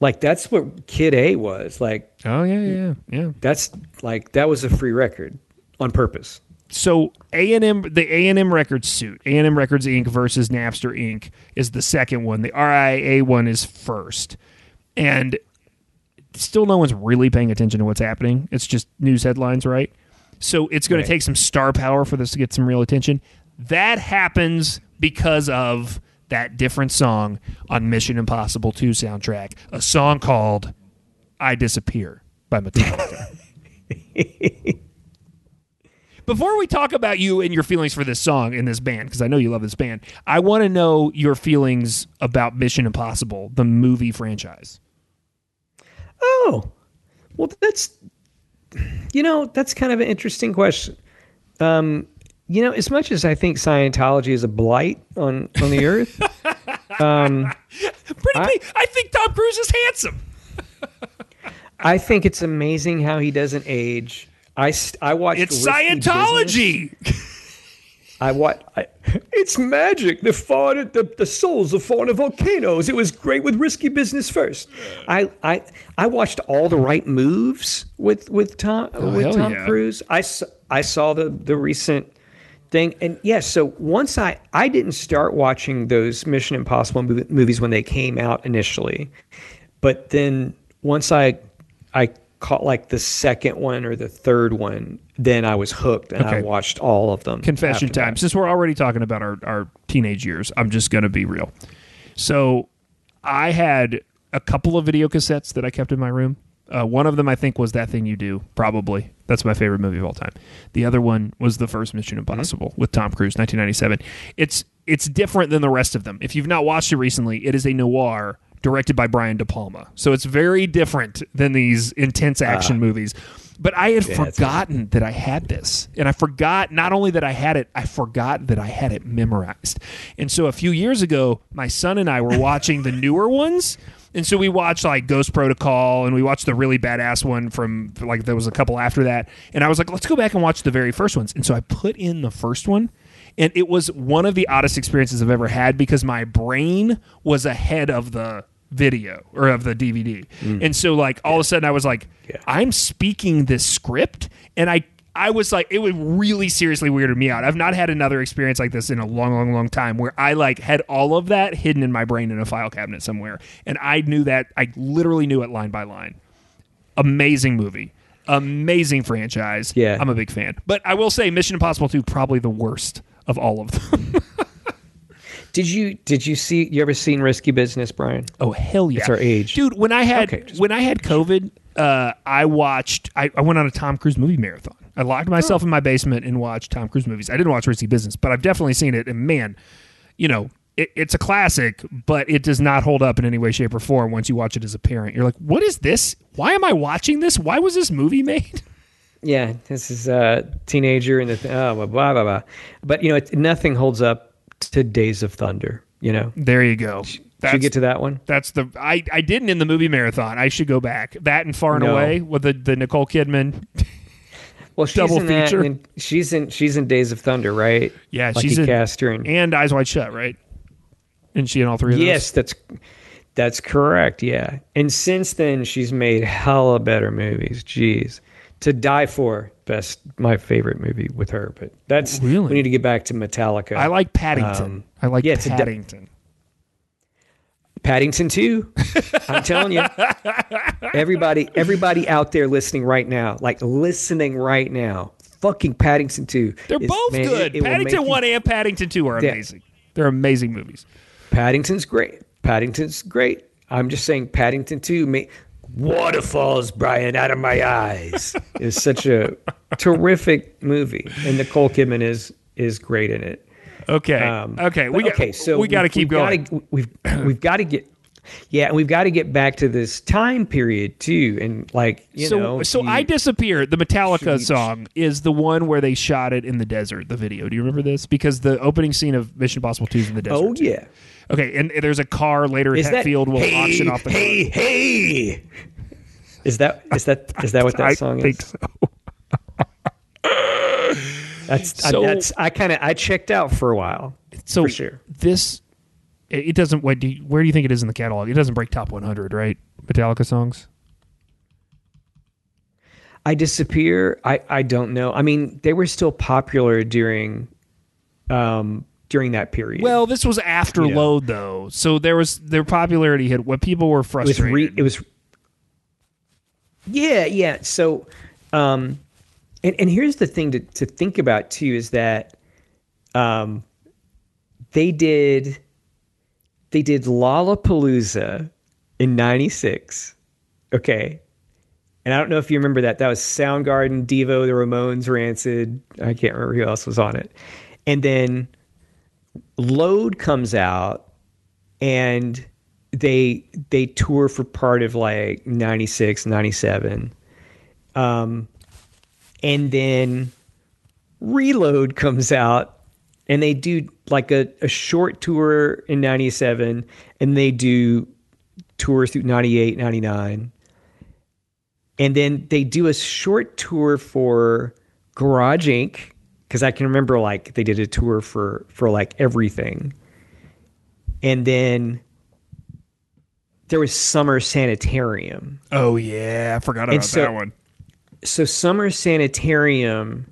like that's what Kid A was. Like, oh yeah, yeah, yeah. that's like, that was a free record on purpose. so A and M, the A and M Records suit, A and M Records Inc. versus Napster Inc. is the second one. The RIA one is first, and still no one's really paying attention to what's happening. It's just news headlines, right? So it's going Right. to take some star power for this to get some real attention. That happens because of that different song on Mission Impossible 2 soundtrack, a song called I Disappear by Metallica. Before we talk about you and your feelings for this song and this band, because I know you love this band, I want to know your feelings about Mission Impossible, the movie franchise. Oh, well, that's you know that's kind of an interesting question. Um, you know, as much as I think Scientology is a blight on on the earth, Pretty I- I think Tom Cruise is handsome. I think it's amazing how he doesn't age. I I watched It's Risky Scientology. I what? I, it's magic. The fought the, the souls of fallen volcanoes. It was great with risky business first. I I I watched all the right moves with with Tom oh, with Oh, hell Tom yeah. Cruise. I saw the the recent thing and yes. so once I I didn't start watching those Mission Impossible movies when they came out initially, but then once I I caught like the second one or the third one, then I was hooked and I watched all of them. confession after that. time. Since we're already talking about our, our teenage years, I'm just going to be real. So I had a couple of video cassettes that I kept in my room. Uh, one of them, I think, was That Thing You Do, probably. That's my favorite movie of all time. The other one was the first Mission Impossible with Tom Cruise, 1997. It's it's different than the rest of them. If you've not watched it recently, it is a noir directed by Brian De Palma. So it's very different than these intense ah. action movies. But I had it's- forgotten that I had this. And I forgot not only that I had it, I forgot that I had it memorized. And so a few years ago, my son and I were watching the newer ones. And so we watched like Ghost Protocol and we watched the really badass one from like there was a couple after that. And I was like, let's go back and watch the very first ones. And so I put in the first one and it was one of the oddest experiences I've ever had because my brain was ahead of the video or of the DVD. Mm. And so like all of a sudden I was like, Yeah. I'm speaking this script and I I was like it would really seriously weirded me out. I've not had another experience like this in a long, long, long time where I like had all of that hidden in my brain in a file cabinet somewhere. And I knew that I literally knew it line by line. Amazing movie. Amazing franchise. Yeah. I'm a big fan. But I will say Mission Impossible 2 probably the worst of all of them. Did you did you see you ever seen Risky Business, Brian? Oh hell yeah! It's our age. dude. When I had Okay, when I had COVID, uh, I watched. I, I went on a Tom Cruise movie marathon. I locked myself Oh. in my basement and watched Tom Cruise movies. I didn't watch Risky Business, but I've definitely seen it. And man, you know, it, it's a classic, but it does not hold up in any way, shape, or form once you watch it as a parent. You're like, what is this? Why am I watching this? Why was this movie made? Yeah, this is a teenager and the th- oh, blah, blah blah blah. But you know, it, nothing holds up to Days of Thunder. You know, There you go. did you get to that one? That's the I, I didn't in the movie marathon. I should go back. That and Far and No. Away with the, the Nicole Kidman. Well, she's Double in that, feature. and she's in she's in Days of Thunder, right? Yeah, like she's in cast her in. and Eyes Wide Shut, right? And she in all three of Yes, that's that's correct. Yeah, and since then she's made hella better movies. Jeez, To Die For, best my favorite movie with her. But that's Really? we need to get back to Metallica. I like Paddington. Um, I like yeah, Paddington. Paddington 2. I'm telling you. Everybody everybody out there listening right now, like listening right now. Fucking Paddington 2. They're is- both man, good. it will Paddington make you- 1 and Paddington 2 are Yeah. amazing. They're amazing movies. Paddington's great. Paddington's great. I'm just saying Paddington 2 may waterfalls Brian out of my eyes is such a terrific movie and Nicole Kidman is is great in it. Okay. Um, okay. but We got, okay, so we got to keep we've going. Gotta, we've we've got to get yeah, and we've got to get back to this time period too, and like you so, know, so you- I disappear. The Metallica Shoot. song is the one where they shot it in the desert. The video. Do you remember this? Because the opening scene of Mission Impossible Two is in the desert. oh yeah, Okay, and there's a car later. is that Hetfield will hey, auction off the car. hey hey? Is that is that is that what that I song think is? so. That's So- I, that's I kind of I checked out for a while. So For sure. this it it doesn't. What do you, where do you think it is in the catalog? It doesn't break top 100, right? Metallica songs. I disappear. I I don't know. I mean, they were still popular during um during that period. Well, this was after You know. load though, so there was their popularity hit when people were it was frustrated. re, it was yeah yeah so um and and here's the thing to to think about too is that um they did they did Lollapalooza in 96 okay and I don't know if you remember that that was Soundgarden Devo the Ramones Rancid I can't remember who else was on it and then Load comes out and they they tour for part of like 96 97 um and then reload comes out and they do like a, a short tour in 97 and they do tour through 98 99 and then they do a short tour for garage inc because i can remember like they did a tour for for like everything and then there was Summer Sanitarium. oh yeah, I forgot about so- that one. So Summer Sanitarium.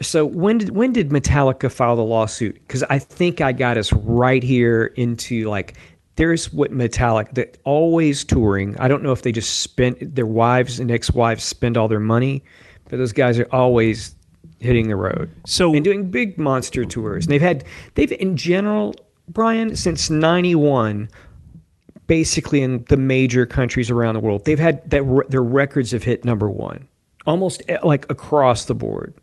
So when did when did Metallica file the lawsuit? Because I think I got us right here into like there's what Metallica they're always touring. I don't know if they just spent their wives and ex-wives spend all their money, but those guys are always hitting the road. So and doing big monster tours. And they've had they've in general, Brian, since '91, basically in the major countries around the world, they've had that their records have hit number one, almost eh, like across the board,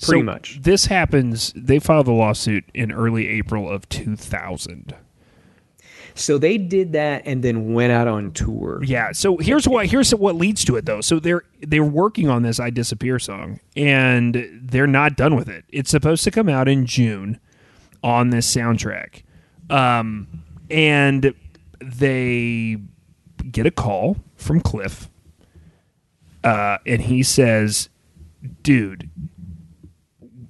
pretty so much. This happens. They filed the lawsuit in early April of 2000. So they did that and then went out on tour. Yeah. So here's what here's what leads to it though. So they're they're working on this "I Disappear" song, and they're not done with it. It's supposed to come out in June on this soundtrack, um, and they get a call from Cliff, uh, and he says, "Dude,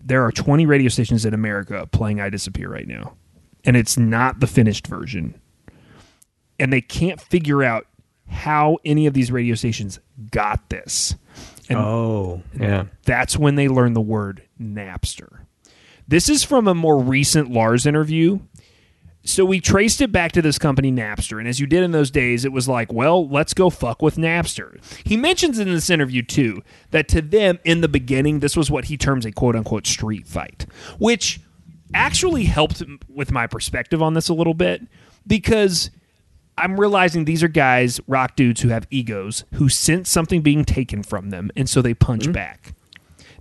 there are 20 radio stations in America playing "I Disappear" right now, and it's not the finished version." And they can't figure out how any of these radio stations got this. And Oh, yeah. that's when they learn the word Napster. This is from a more recent Lars interview. So we traced it back to this company Napster, and as you did in those days, it was like, well, let's go fuck with Napster. He mentions in this interview too that to them in the beginning, this was what he terms a quote unquote street fight, which actually helped with my perspective on this a little bit because I'm realizing these are guys, rock dudes who have egos, who sense something being taken from them, and so they punch mm-hmm. back.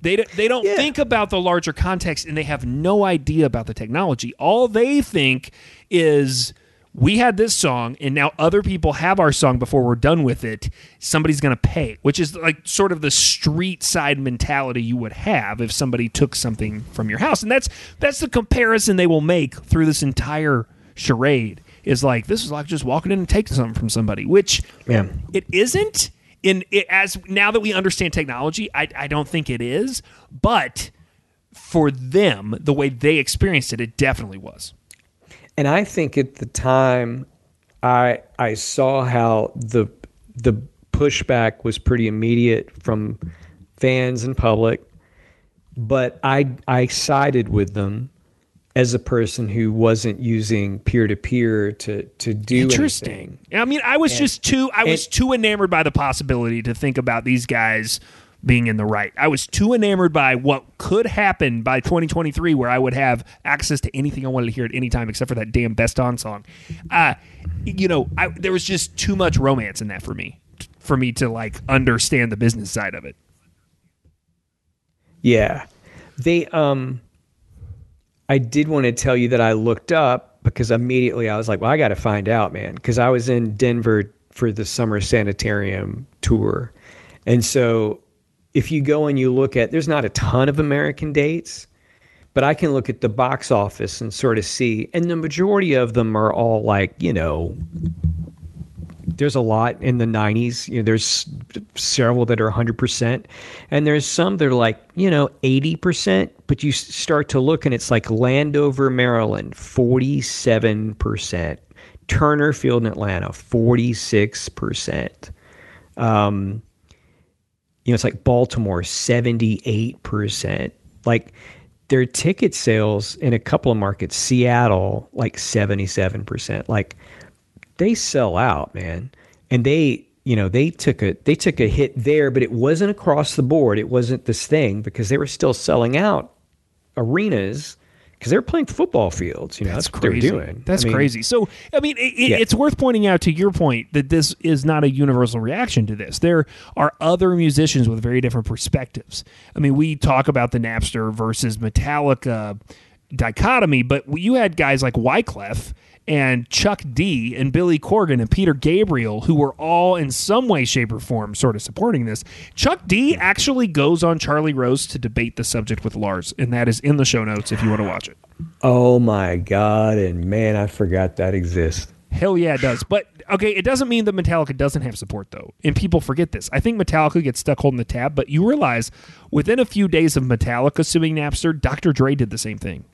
They, d- they don't Yeah. think about the larger context and they have no idea about the technology. All they think is we had this song and now other people have our song before we're done with it. Somebody's going to pay, which is like sort of the street side mentality you would have if somebody took something from your house. And that's that's the comparison they will make through this entire charade is like this is like just walking in and taking something from somebody, which Yeah. it isn't in it, as now that we understand technology I, I don't think it is but for them the way they experienced it it definitely was And I think at the time, I I saw how the the pushback was pretty immediate from fans and public, but I I sided with them as a person who wasn't using peer to peer to to do interesting anything. i mean i was just too i was too enamored by the possibility to think about these guys being in the right i was too enamored by what could happen by 2023 where i would have access to anything i wanted to hear at any time except for that damn best on song uh you know I, there was just too much romance in that for me for me to like understand the business side of it Yeah. They um I did want to tell you that I looked up because immediately I was like, well, I got to find out, man, because I was in Denver for the summer sanitarium tour. And so if you go and you look at there's not a ton of American dates, but I can look at the box office and sort of see and the majority of them are all like, you know, there's a lot in the 90s. You know, there's several that are 100%, and there's some that are like, you know, 80%. But you start to look, and it's like Landover, Maryland, 47%. Turner Field in Atlanta, 46%. Um, You know, it's like Baltimore, 78%. Like their ticket sales in a couple of markets, Seattle, like 77%. Like they sell out, man. And they, you know, they took a they took a hit there, but it wasn't across the board. It wasn't this thing because they were still selling out arenas because they were playing football fields. You know, that's, what they're doing. That's I mean, crazy. So, I mean, it, it- Yeah. it's worth pointing out to your point that this is not a universal reaction to this. There are other musicians with very different perspectives. I mean, we talk about the Napster versus Metallica dichotomy, but you had guys like Wyclef and Chuck D and Billy Corgan and Peter Gabriel who were all in some way, shape, or form sort of supporting this. Chuck D actually goes on Charlie Rose to debate the subject with Lars, and that is in the show notes if you want to watch it. Oh my god! And man, I forgot that exists. Hell yeah, it does. But okay, it doesn't mean that Metallica doesn't have support though, and people forget this. I think Metallica gets stuck holding the tab, but you realize within a few days of Metallica suing Napster, Dr. Dre did the same thing.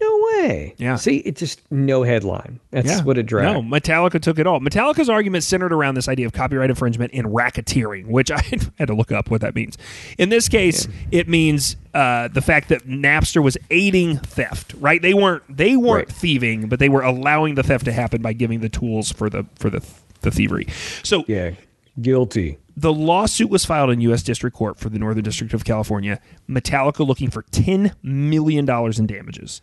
No way. Yeah. See, it just no headline. That's what a drag. No, Metallica took it all. Metallica's argument centered around this idea of copyright infringement and racketeering, which I had to look up what that means. In this case, it means uh, the fact that Napster was aiding theft. Right? They weren't they weren't Right. thieving, but they were allowing the theft to happen by giving the tools for the for the the thievery. So Yeah. Guilty. the lawsuit was filed in U.S. District Court for the Northern District of California. Metallica looking for ten million dollars in damages.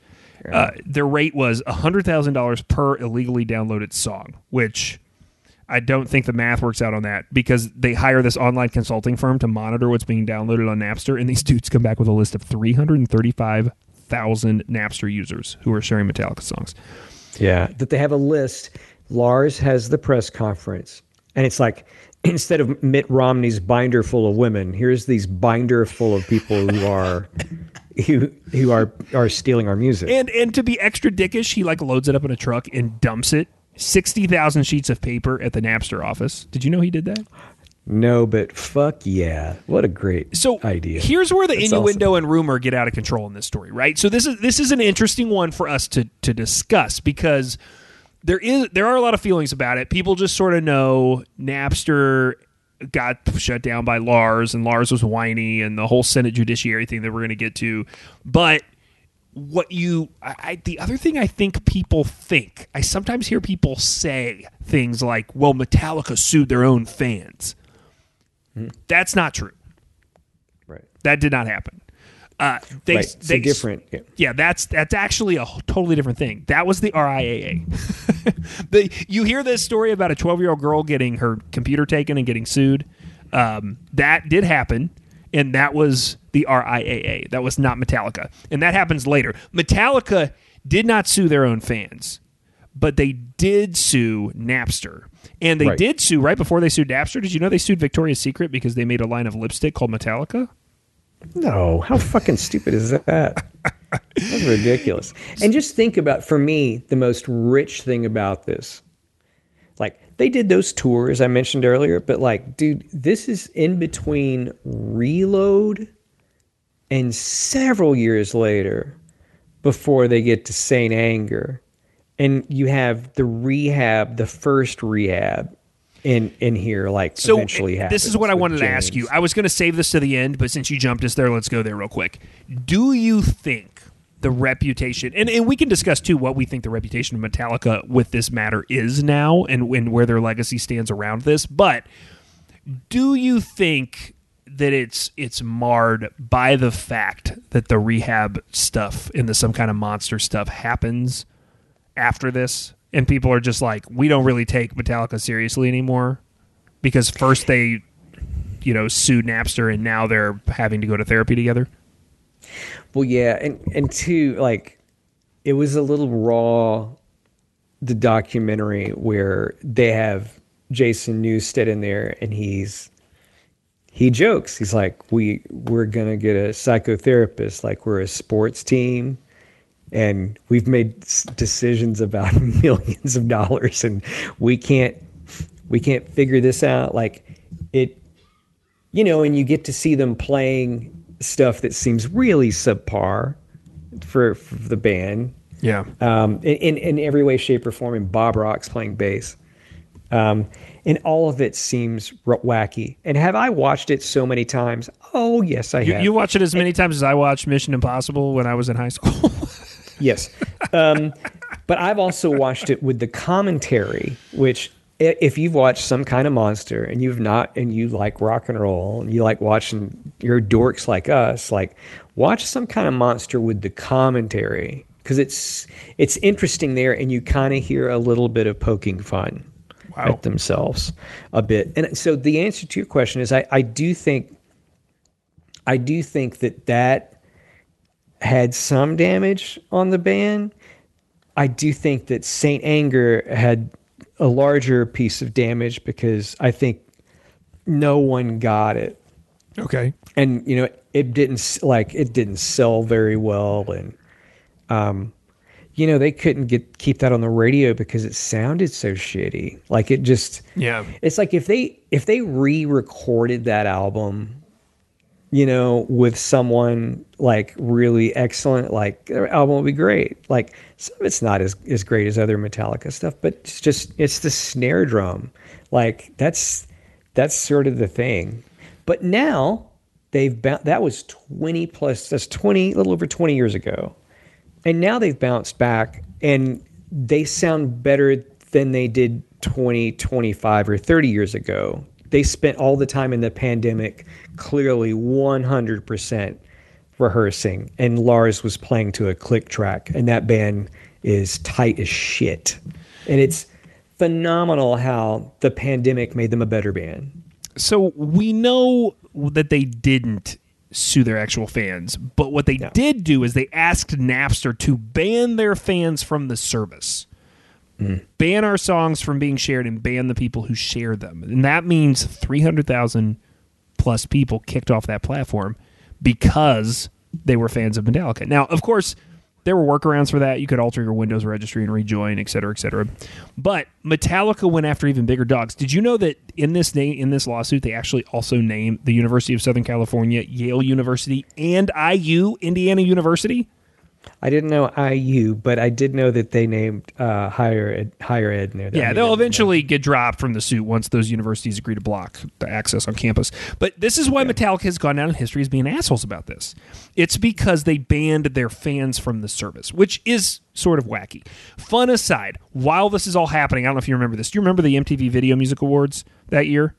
Uh, their rate was hundred thousand dollars per illegally downloaded song, which I don't think the math works out on that because they hire this online consulting firm to monitor what's being downloaded on Napster, and these dudes come back with a list of three hundred and thirty-five thousand Napster users who are sharing Metallica songs. Yeah. That they have a list. Lars has the press conference, and it's like instead of Mitt Romney's binder full of women, here's these binder full of people who are who who are are stealing our music. And and to be extra dickish, he like loads it up in a truck and dumps it. Sixty thousand sheets of paper at the Napster office. Did you know he did that? no, but fuck yeah. What a great So idea. here's where the That's innuendo and rumor get out of control in this story, right? So this is this is an interesting one for us to to discuss because there is there are a lot of feelings about it. People just sort of know Napster got shut down by Lars and Lars was whiny and the whole Senate judiciary thing that we're going to get to. But what you I, I the other thing I think people think, I sometimes hear people say things like, "Well, Metallica sued their own fans." Hmm. That's not true. Right. That did not happen. Uh, they, Right. It's a they, different- yeah. Yeah, that's that's actually a totally different thing. That was the RIAA. the, you hear this story about a 12 year old girl getting her computer taken and getting sued. Um, that did happen, and that was the RIAA. That was not Metallica, and that happens later. Metallica did not sue their own fans, but they did sue Napster. And they Right. did sue right before they sued Napster. Did you know they sued Victoria's Secret because they made a line of lipstick called Metallica? No, how fucking stupid is that? That's ridiculous. And just think about, for me, the most rich thing about this. Like, they did those tours I mentioned earlier, but like, dude, this is in between Reload and several years later before they get to Saint Anger. And you have the rehab, the first rehab in in here, like So eventually happens. this is what I wanted to ask you. I was going to save this to the end, but since you jumped us there, let's go there real quick. Do you think the reputation, and, and we can discuss too what we think the reputation of Metallica with this matter is now, and, and where their legacy stands around this, but do you think that it's it's marred by the fact that the rehab stuff and the some kind of monster stuff happens after this and people are just like we don't really take Metallica seriously anymore because first they you know sued Napster and now they're having to go to therapy together Well, yeah, and and two, like, it was a little raw. The documentary where they have Jason Newsted in there, and he's he jokes. He's like, "We we're gonna get a psychotherapist, like we're a sports team." And we've made decisions about millions of dollars, and we can't we can't figure this out. Like it, you know, and you get to see them playing stuff that seems really subpar for, for the band yeah um, in, in, in every way, shape, or form. And Bob Rock's playing bass. Um, and all of it seems r- wacky. And have I watched it so many times? Oh, yes, I You, have. you watch it as many times as I watched Mission Impossible when I was in high school. Yes. Um, but I've also watched it with the commentary, which if you've watched some kind of monster and you've not and you like rock and roll and you like watching your dorks like us, like watch some kind of monster with the commentary because it's it's interesting there and you kind of hear a little bit of poking fun at themselves a bit. And so the answer to your question is I, I do think I do think that that had some damage on the band. I do think that Saint Anger had a larger piece of damage because I think no one got it, okay. and you know it didn't like it didn't sell very well, and um, you know they couldn't get keep that on the radio because it sounded so shitty. Like it just Yeah. it's like if they if they re-recorded that album you know with someone like really excellent like their album would be great. Like some it's not as, as great as other metallica stuff but it's just it's the snare drum. Like that's that's sort of the thing. But now they've bou- that was 20 plus that's 20 a little over 20 years ago. And now they've bounced back and they sound better than they did 20 25 or 30 years ago they spent all the time in the pandemic clearly 100% rehearsing and lars was playing to a click track and that band is tight as shit and it's phenomenal how the pandemic made them a better band So we know that they didn't sue their actual fans, but what they No. did do is they asked Napster to ban their fans from the service. Ban our songs from being shared and ban the people who share them. And that means 300,000 plus people kicked off that platform because they were fans of Metallica. Now, of course, there were workarounds for that. You could alter your Windows registry and rejoin, et cetera, et cetera. But Metallica went after even bigger dogs. Did you know that in this name in this lawsuit they actually also named the University of Southern California, Yale University, and IU, Indiana University? I didn't know IU, but I did know that they named uh, higher ed, higher ed there. Yeah, they'll eventually get dropped from the suit once those universities agree to block the access on campus. But this is why Metallica has gone down in history as being assholes about this. It's because they banned their fans from the service, which is sort of wacky. Fun aside, while this is all happening, I don't know if you remember this. Do you remember the MTV Video Music Awards that year?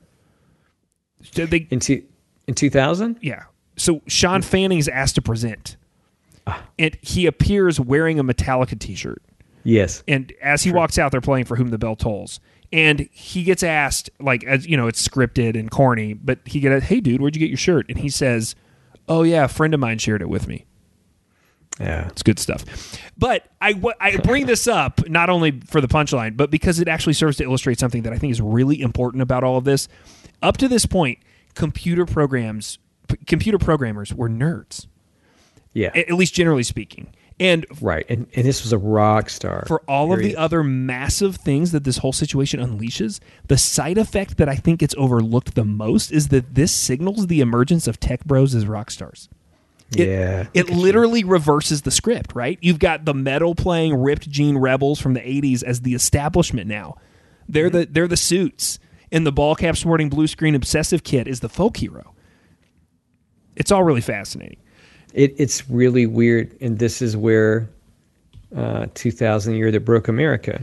Did they, in two, in 2000. yeah. So Shawn Fanning is asked to present, and he appears wearing a Metallica T-shirt. Yes. And as he walks out, they're playing "For Whom the Bell Tolls," and he gets asked, like, as you know, it's scripted and corny, but he get, "Hey, dude, where'd you get your shirt?" And he says, "Oh yeah, a friend of mine shared it with me." Yeah. It's good stuff. But I, I bring this up not only for the punchline, but because it actually serves to illustrate something that I think is really important about all of this. Up to this point, computer programs, p- computer programmers were nerds, Yeah. at least generally speaking. And right. And and this was a rock star. for all of the other massive things that this whole situation unleashes, the side effect that I think gets overlooked the most is that this signals the emergence of tech bros as rock stars. It, Yeah. It literally reverses the script, right? You've got the metal playing ripped jean rebels from the 80s as the establishment now. They're the they're the suits. And the ball cap sporting blue screen obsessive kid is the folk hero. It's all really fascinating. It, it's really weird, and this is where uh, 2000 year that broke America.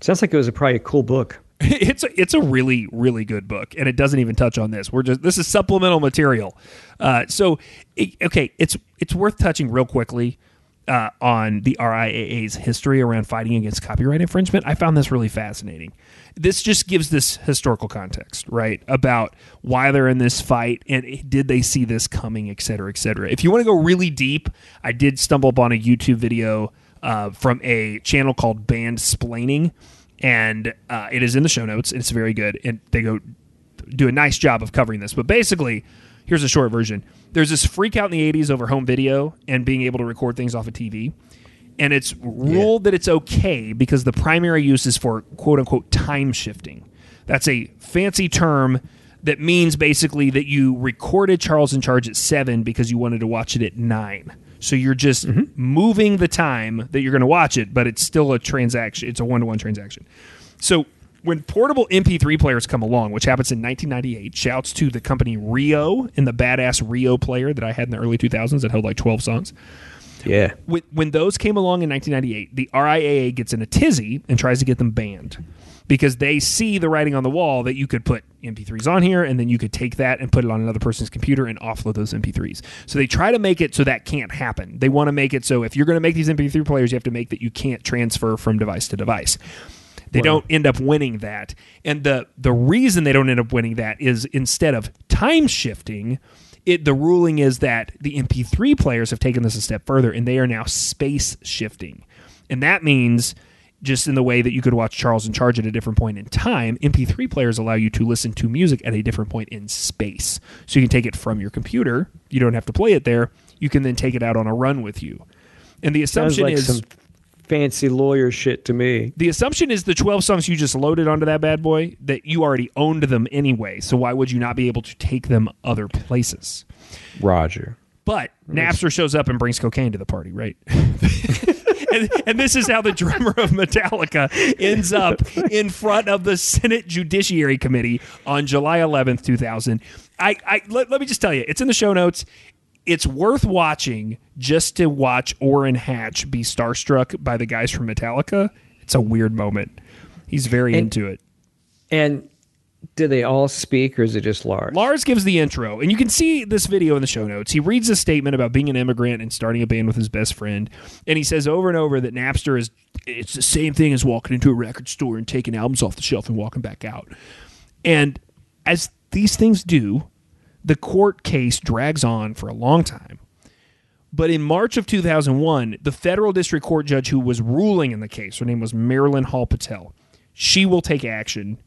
Sounds like it was a, probably a cool book. it's a, it's a really really good book and it doesn't even touch on this we're just this is supplemental material uh, so it, okay it's it's worth touching real quickly uh, on the RIAA's history around fighting against copyright infringement I found this really fascinating this just gives this historical context right about why they're in this fight and did they see this coming et cetera et cetera if you want to go really deep I did stumble upon a YouTube video uh, from a channel called Bandsplaining and uh, it is in the show notes. It's very good, and they go do a nice job of covering this. But basically, here's a short version. There's this freak out in the '80s over home video and being able to record things off a TV, and it's ruled that it's okay because the primary use is for quote unquote time shifting. That's a fancy term that means basically that you recorded Charles in Charge at seven because you wanted to watch it at nine. So you're just mm-hmm. moving the time that you're going to watch it, but it's still a transaction. It's a one to one transaction. So when portable MP3 players come along, which happens in 1998, shouts to the company Rio and the badass Rio player that I had in the early 2000s that held like 12 songs. Yeah. When, when those came along in 1998, the RIAA gets in a tizzy and tries to get them banned because they see the writing on the wall that you could put MP3s on here and then you could take that and put it on another person's computer and offload those MP3s. So they try to make it so that can't happen. They want to make it so if you're going to make these MP3 players, you have to make that you can't transfer from device to device. They don't end up winning that. And the the reason they don't end up winning that is instead of time shifting, it the ruling is that the MP3 players have taken this a step further and they are now space shifting. And that means just in the way that you could watch Charles in Charge at a different point in time, MP3 players allow you to listen to music at a different point in space. So you can take it from your computer. You don't have to play it there. You can then take it out on a run with you. And the assumption like is some fancy lawyer shit to me. the assumption is the 12 songs you just loaded onto that bad boy that you already owned them anyway. So why would you not be able to take them other places? Roger. But Napster shows up and brings cocaine to the party, right? and, and this is how the drummer of Metallica ends up in front of the Senate Judiciary Committee on July 11th, 2000. I, I let, let me just tell you, it's in the show notes. It's worth watching just to watch Orrin Hatch be starstruck by the guys from Metallica. It's a weird moment. He's very And- into it. And do they all speak or is it just Lars? Lars gives the intro, and you can see this video in the show notes. He reads a statement about being an immigrant and starting a band with his best friend, and he says over and over that Napster is it's the same thing as walking into a record store and taking albums off the shelf and walking back out. And as these things do, the court case drags on for a long time. But in March of 2001, the federal district court judge who was ruling in the case, her name was Marilyn Hall Patel, she will take action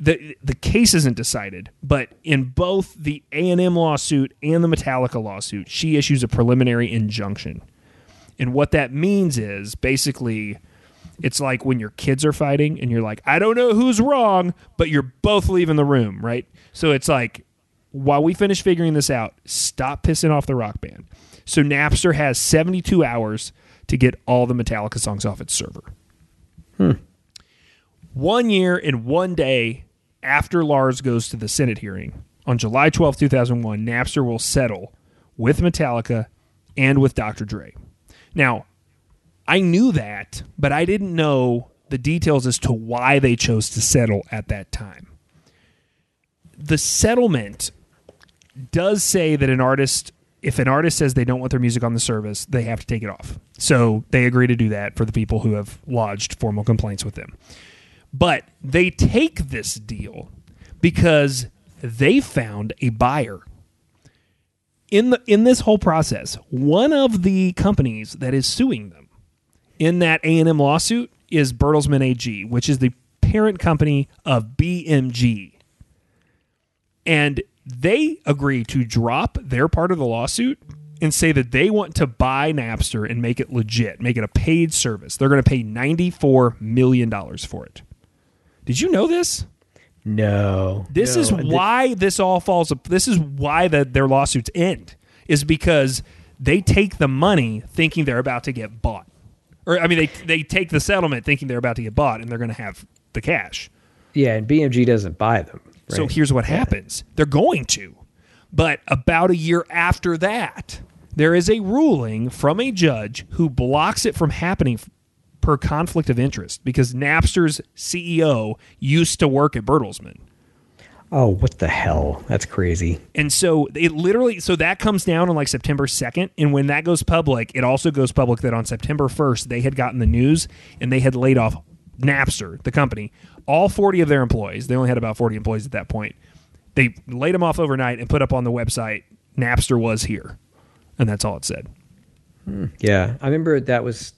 the the case isn't decided, but in both the A and M lawsuit and the Metallica lawsuit, she issues a preliminary injunction. And what that means is basically it's like when your kids are fighting and you're like, I don't know who's wrong, but you're both leaving the room, right? So it's like while we finish figuring this out, stop pissing off the rock band. So Napster has 72 hours to get all the Metallica songs off its server. Hmm. One year and one day after Lars goes to the Senate hearing on July 12, 2001, Napster will settle with Metallica and with Dr. Dre. Now, I knew that, but I didn't know the details as to why they chose to settle at that time. The settlement does say that an artist, if an artist says they don't want their music on the service, they have to take it off. So they agree to do that for the people who have lodged formal complaints with them. But they take this deal because they found a buyer. In the in this whole process, one of the companies that is suing them in that A&M lawsuit is Bertelsmann AG, which is the parent company of BMG. And they agree to drop their part of the lawsuit and say that they want to buy Napster and make it legit, make it a paid service. They're going to pay $94 million for it. Did you know this? No. This No. is why this all falls. This is why the, their lawsuits end. Is because they take the money thinking they're about to get bought, or I mean, they they take the settlement thinking they're about to get bought and they're going to have the cash. Yeah, and BMG doesn't buy them. So here's what happens: they're going to, but about a year after that, there is a ruling from a judge who blocks it from happening per conflict of interest because Napster's CEO used to work at Bertelsmann. Oh, what the hell? That's crazy. And so it literally, so that comes down on like September 2nd. And when that goes public, it also goes public that on September 1st, they had gotten the news and they had laid off Napster, the company, all 40 of their employees. They only had about 40 employees at that point. They laid them off overnight and put up on the website, Napster was here. And that's all it said. Hmm, yeah, I remember that was.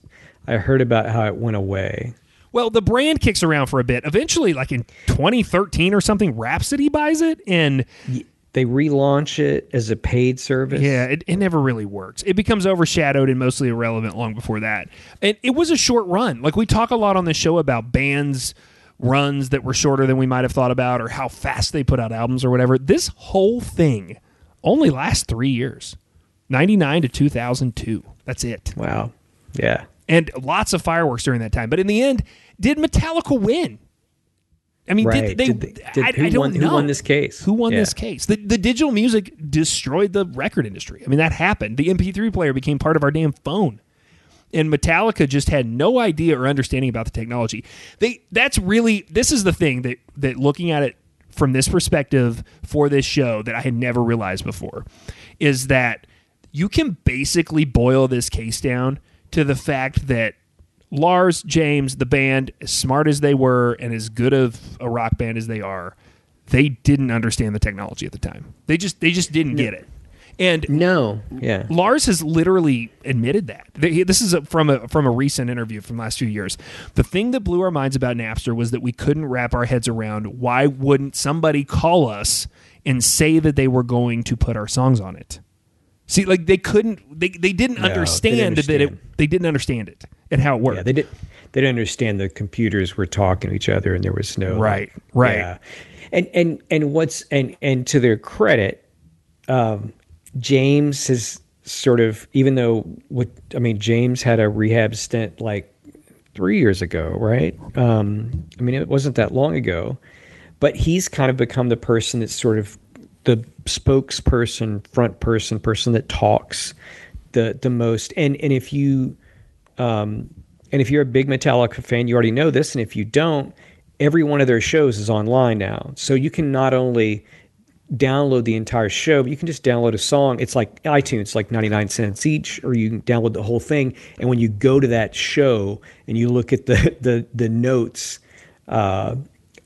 I heard about how it went away. Well, the brand kicks around for a bit. Eventually, like in 2013 or something, Rhapsody buys it. And They relaunch it as a paid service. Yeah, it, it never really works. It becomes overshadowed and mostly irrelevant long before that. And it was a short run. Like we talk a lot on the show about bands runs that were shorter than we might have thought about or how fast they put out albums or whatever. This whole thing only lasts 3 years. 99 to 2002. That's it. Wow. Yeah. And lots of fireworks during that time. But in the end, did Metallica win? I mean, Right. did they? Did they- did- I, who I don't won- who won this case? Who won Yeah. this case? The the digital music destroyed the record industry. I mean, that happened. The MP3 player became part of our damn phone, and Metallica just had no idea or understanding about the technology. They that's really this is the thing that that looking at it from this perspective for this show that I had never realized before is that you can basically boil this case down to the fact that Lars, James, the band, as smart as they were and as good of a rock band as they are, they didn't understand the technology at the time. They just they just didn't get it. And No. Yeah. Lars has literally admitted that. This is a, from a from a recent interview from last few years. The thing that blew our minds about Napster was that we couldn't wrap our heads around why wouldn't somebody call us and say that they were going to put our songs on it. See, like they couldn't, they, they didn't No, they understand didn't that it. They didn't understand it and how it worked. Yeah, they did. They didn't understand the computers were talking to each other, and there was no Right, right. Yeah. And and and what's and and to their credit, um, James has sort of even though what I mean, James had a rehab stint like three years ago, right? Um, I mean, it wasn't that long ago, but he's kind of become the person that's sort of the spokesperson, front person, person that talks the the most. And and if you um, and if you're a big Metallica fan, you already know this. And if you don't, every one of their shows is online now. So you can not only download the entire show, but you can just download a song. It's like iTunes, like 99 cents each, or you can download the whole thing. And when you go to that show and you look at the, the, the notes uh,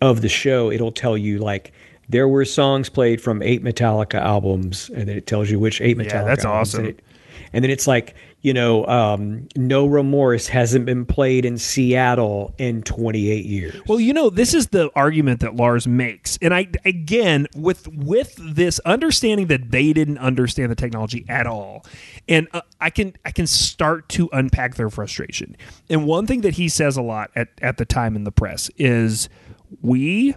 of the show, it'll tell you like, there were songs played from eight Metallica albums, and then it tells you which eight Metallica Yeah, that's albums. awesome. And, it, and then it's like, you know, um, No Remorse hasn't been played in Seattle in 28 years. Well, you know, this is the argument that Lars makes, and I again with with this understanding that they didn't understand the technology at all, and uh, I can I can start to unpack their frustration. And one thing that he says a lot at at the time in the press is we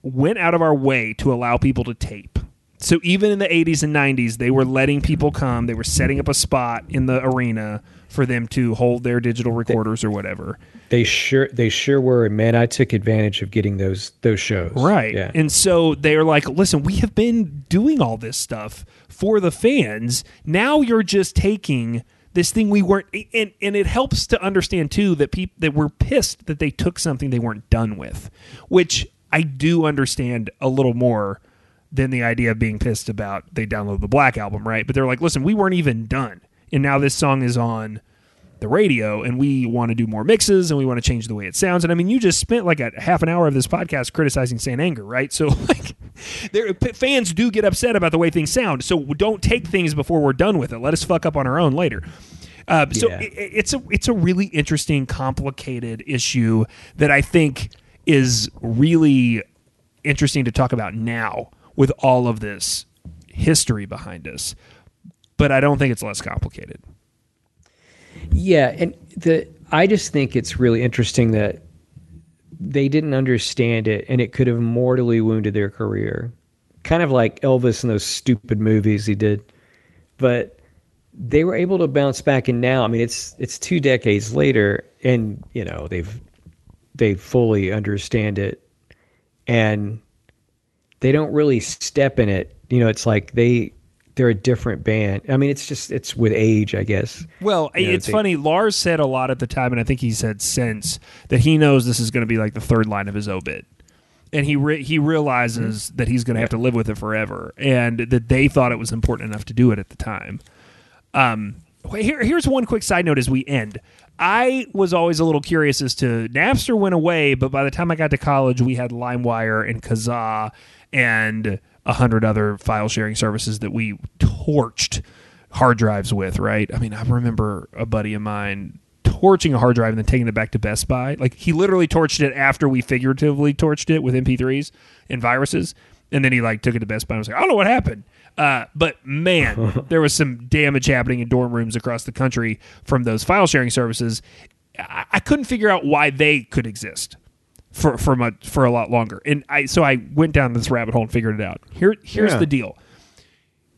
went out of our way to allow people to tape. So even in the 80s and 90s, they were letting people come. They were setting up a spot in the arena for them to hold their digital recorders or whatever. They sure they sure were, and man, I took advantage of getting those those shows. Right. Yeah. And so they're like, listen, we have been doing all this stuff for the fans. Now you're just taking this thing we weren't and, and it helps to understand too that people that were pissed that they took something they weren't done with, which I do understand a little more than the idea of being pissed about they download the Black album, right? But they're like, listen, we weren't even done. And now this song is on the radio and we want to do more mixes and we want to change the way it sounds. And I mean, you just spent like a half an hour of this podcast criticizing Saint Anger, right? So like there fans do get upset about the way things sound. So don't take things before we're done with it. Let us fuck up on our own later. Uh, so Yeah. it, it's a it's a really interesting, complicated issue that I think is really interesting to talk about now with all of this history behind us. But I don't think it's less complicated. Yeah, and the I just think it's really interesting that they didn't understand it, and it could have mortally wounded their career, kind of like Elvis in those stupid movies he did. But they were able to bounce back, and now I mean it's it's two decades later, and you know they've they fully understand it, and they don't really step in it. You know, it's like they they're a different band. I mean, it's just it's with age, I guess. Well, You know, it's they- funny. Lars said a lot at the time, and I think he said since that he knows this is going to be like the third line of his obit, and he re- he realizes Mm-hmm. that he's going to have to live with it forever, and that they thought it was important enough to do it at the time. Um, here, here's one quick side note as we end. I was always a little curious as to Napster went away, but by the time I got to college, we had LimeWire and Kazaa and a hundred other file sharing services that we torched hard drives with. Right? I mean, I remember a buddy of mine torching a hard drive and then taking it back to Best Buy. Like he literally torched it after we figuratively torched it with MP3s and viruses, and then he like took it to Best Buy and was like, I don't know what happened. Uh, but man, there was some damage happening in dorm rooms across the country from those file sharing services. I, I couldn't figure out why they could exist for for much, for a lot longer, and I so I went down this rabbit hole and figured it out. Here here's Yeah. the deal.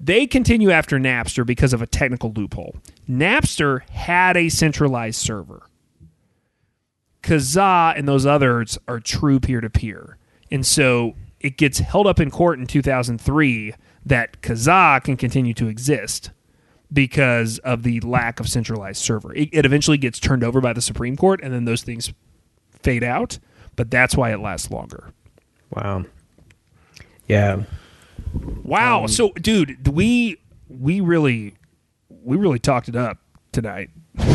They continue after Napster because of a technical loophole. Napster had a centralized server. Kazaa and those others are true peer to peer. And so it gets held up in court in 2003 that Kazaa can continue to exist because of the lack of centralized server. It, it eventually gets turned over by the Supreme Court and then those things fade out, but that's why it lasts longer. Wow. Yeah. Wow. Um, so dude, we we really we really talked it up tonight.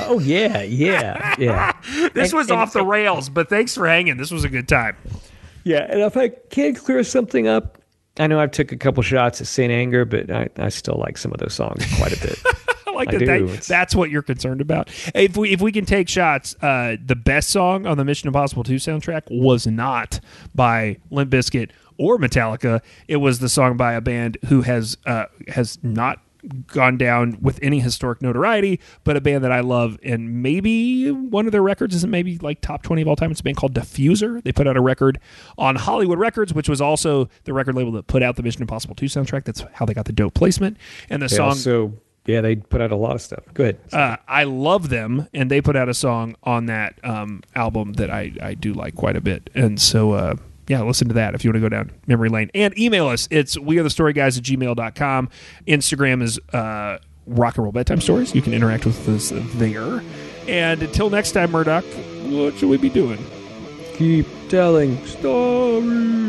Oh yeah, yeah, yeah. This And- was and- off the rails, but thanks for hanging. This was a good time. Yeah, and if I can clear something up, I know I've took a couple shots at Saint Anger, but I, I still like some of those songs quite a bit. I like I that. do. that- that's what you're concerned about. If we if we can take shots, uh, the best song on the Mission Impossible 2 soundtrack was not by Limp Bizkit or Metallica. It was the song by a band who has uh, has not gone down with any historic notoriety, but a band that I love, and maybe one of their records isn't maybe like top twenty of all time. It's a band called Diffuser. They put out a record on Hollywood Records, which was also the record label that put out the Mission Impossible 2 soundtrack. That's how they got the dope placement. And the They song also, yeah, they put out a lot of stuff. Good. uh, I love them, and they put out a song on that um, album that I, I do like quite a bit. And so, uh, yeah, listen to that if you want to go down memory lane. And email us. It's we are the story guys at gmail.com. Instagram is uh, rock and roll bedtime stories. You can interact with us there. And until next time, Murdoch, what should we be doing? Keep telling stories.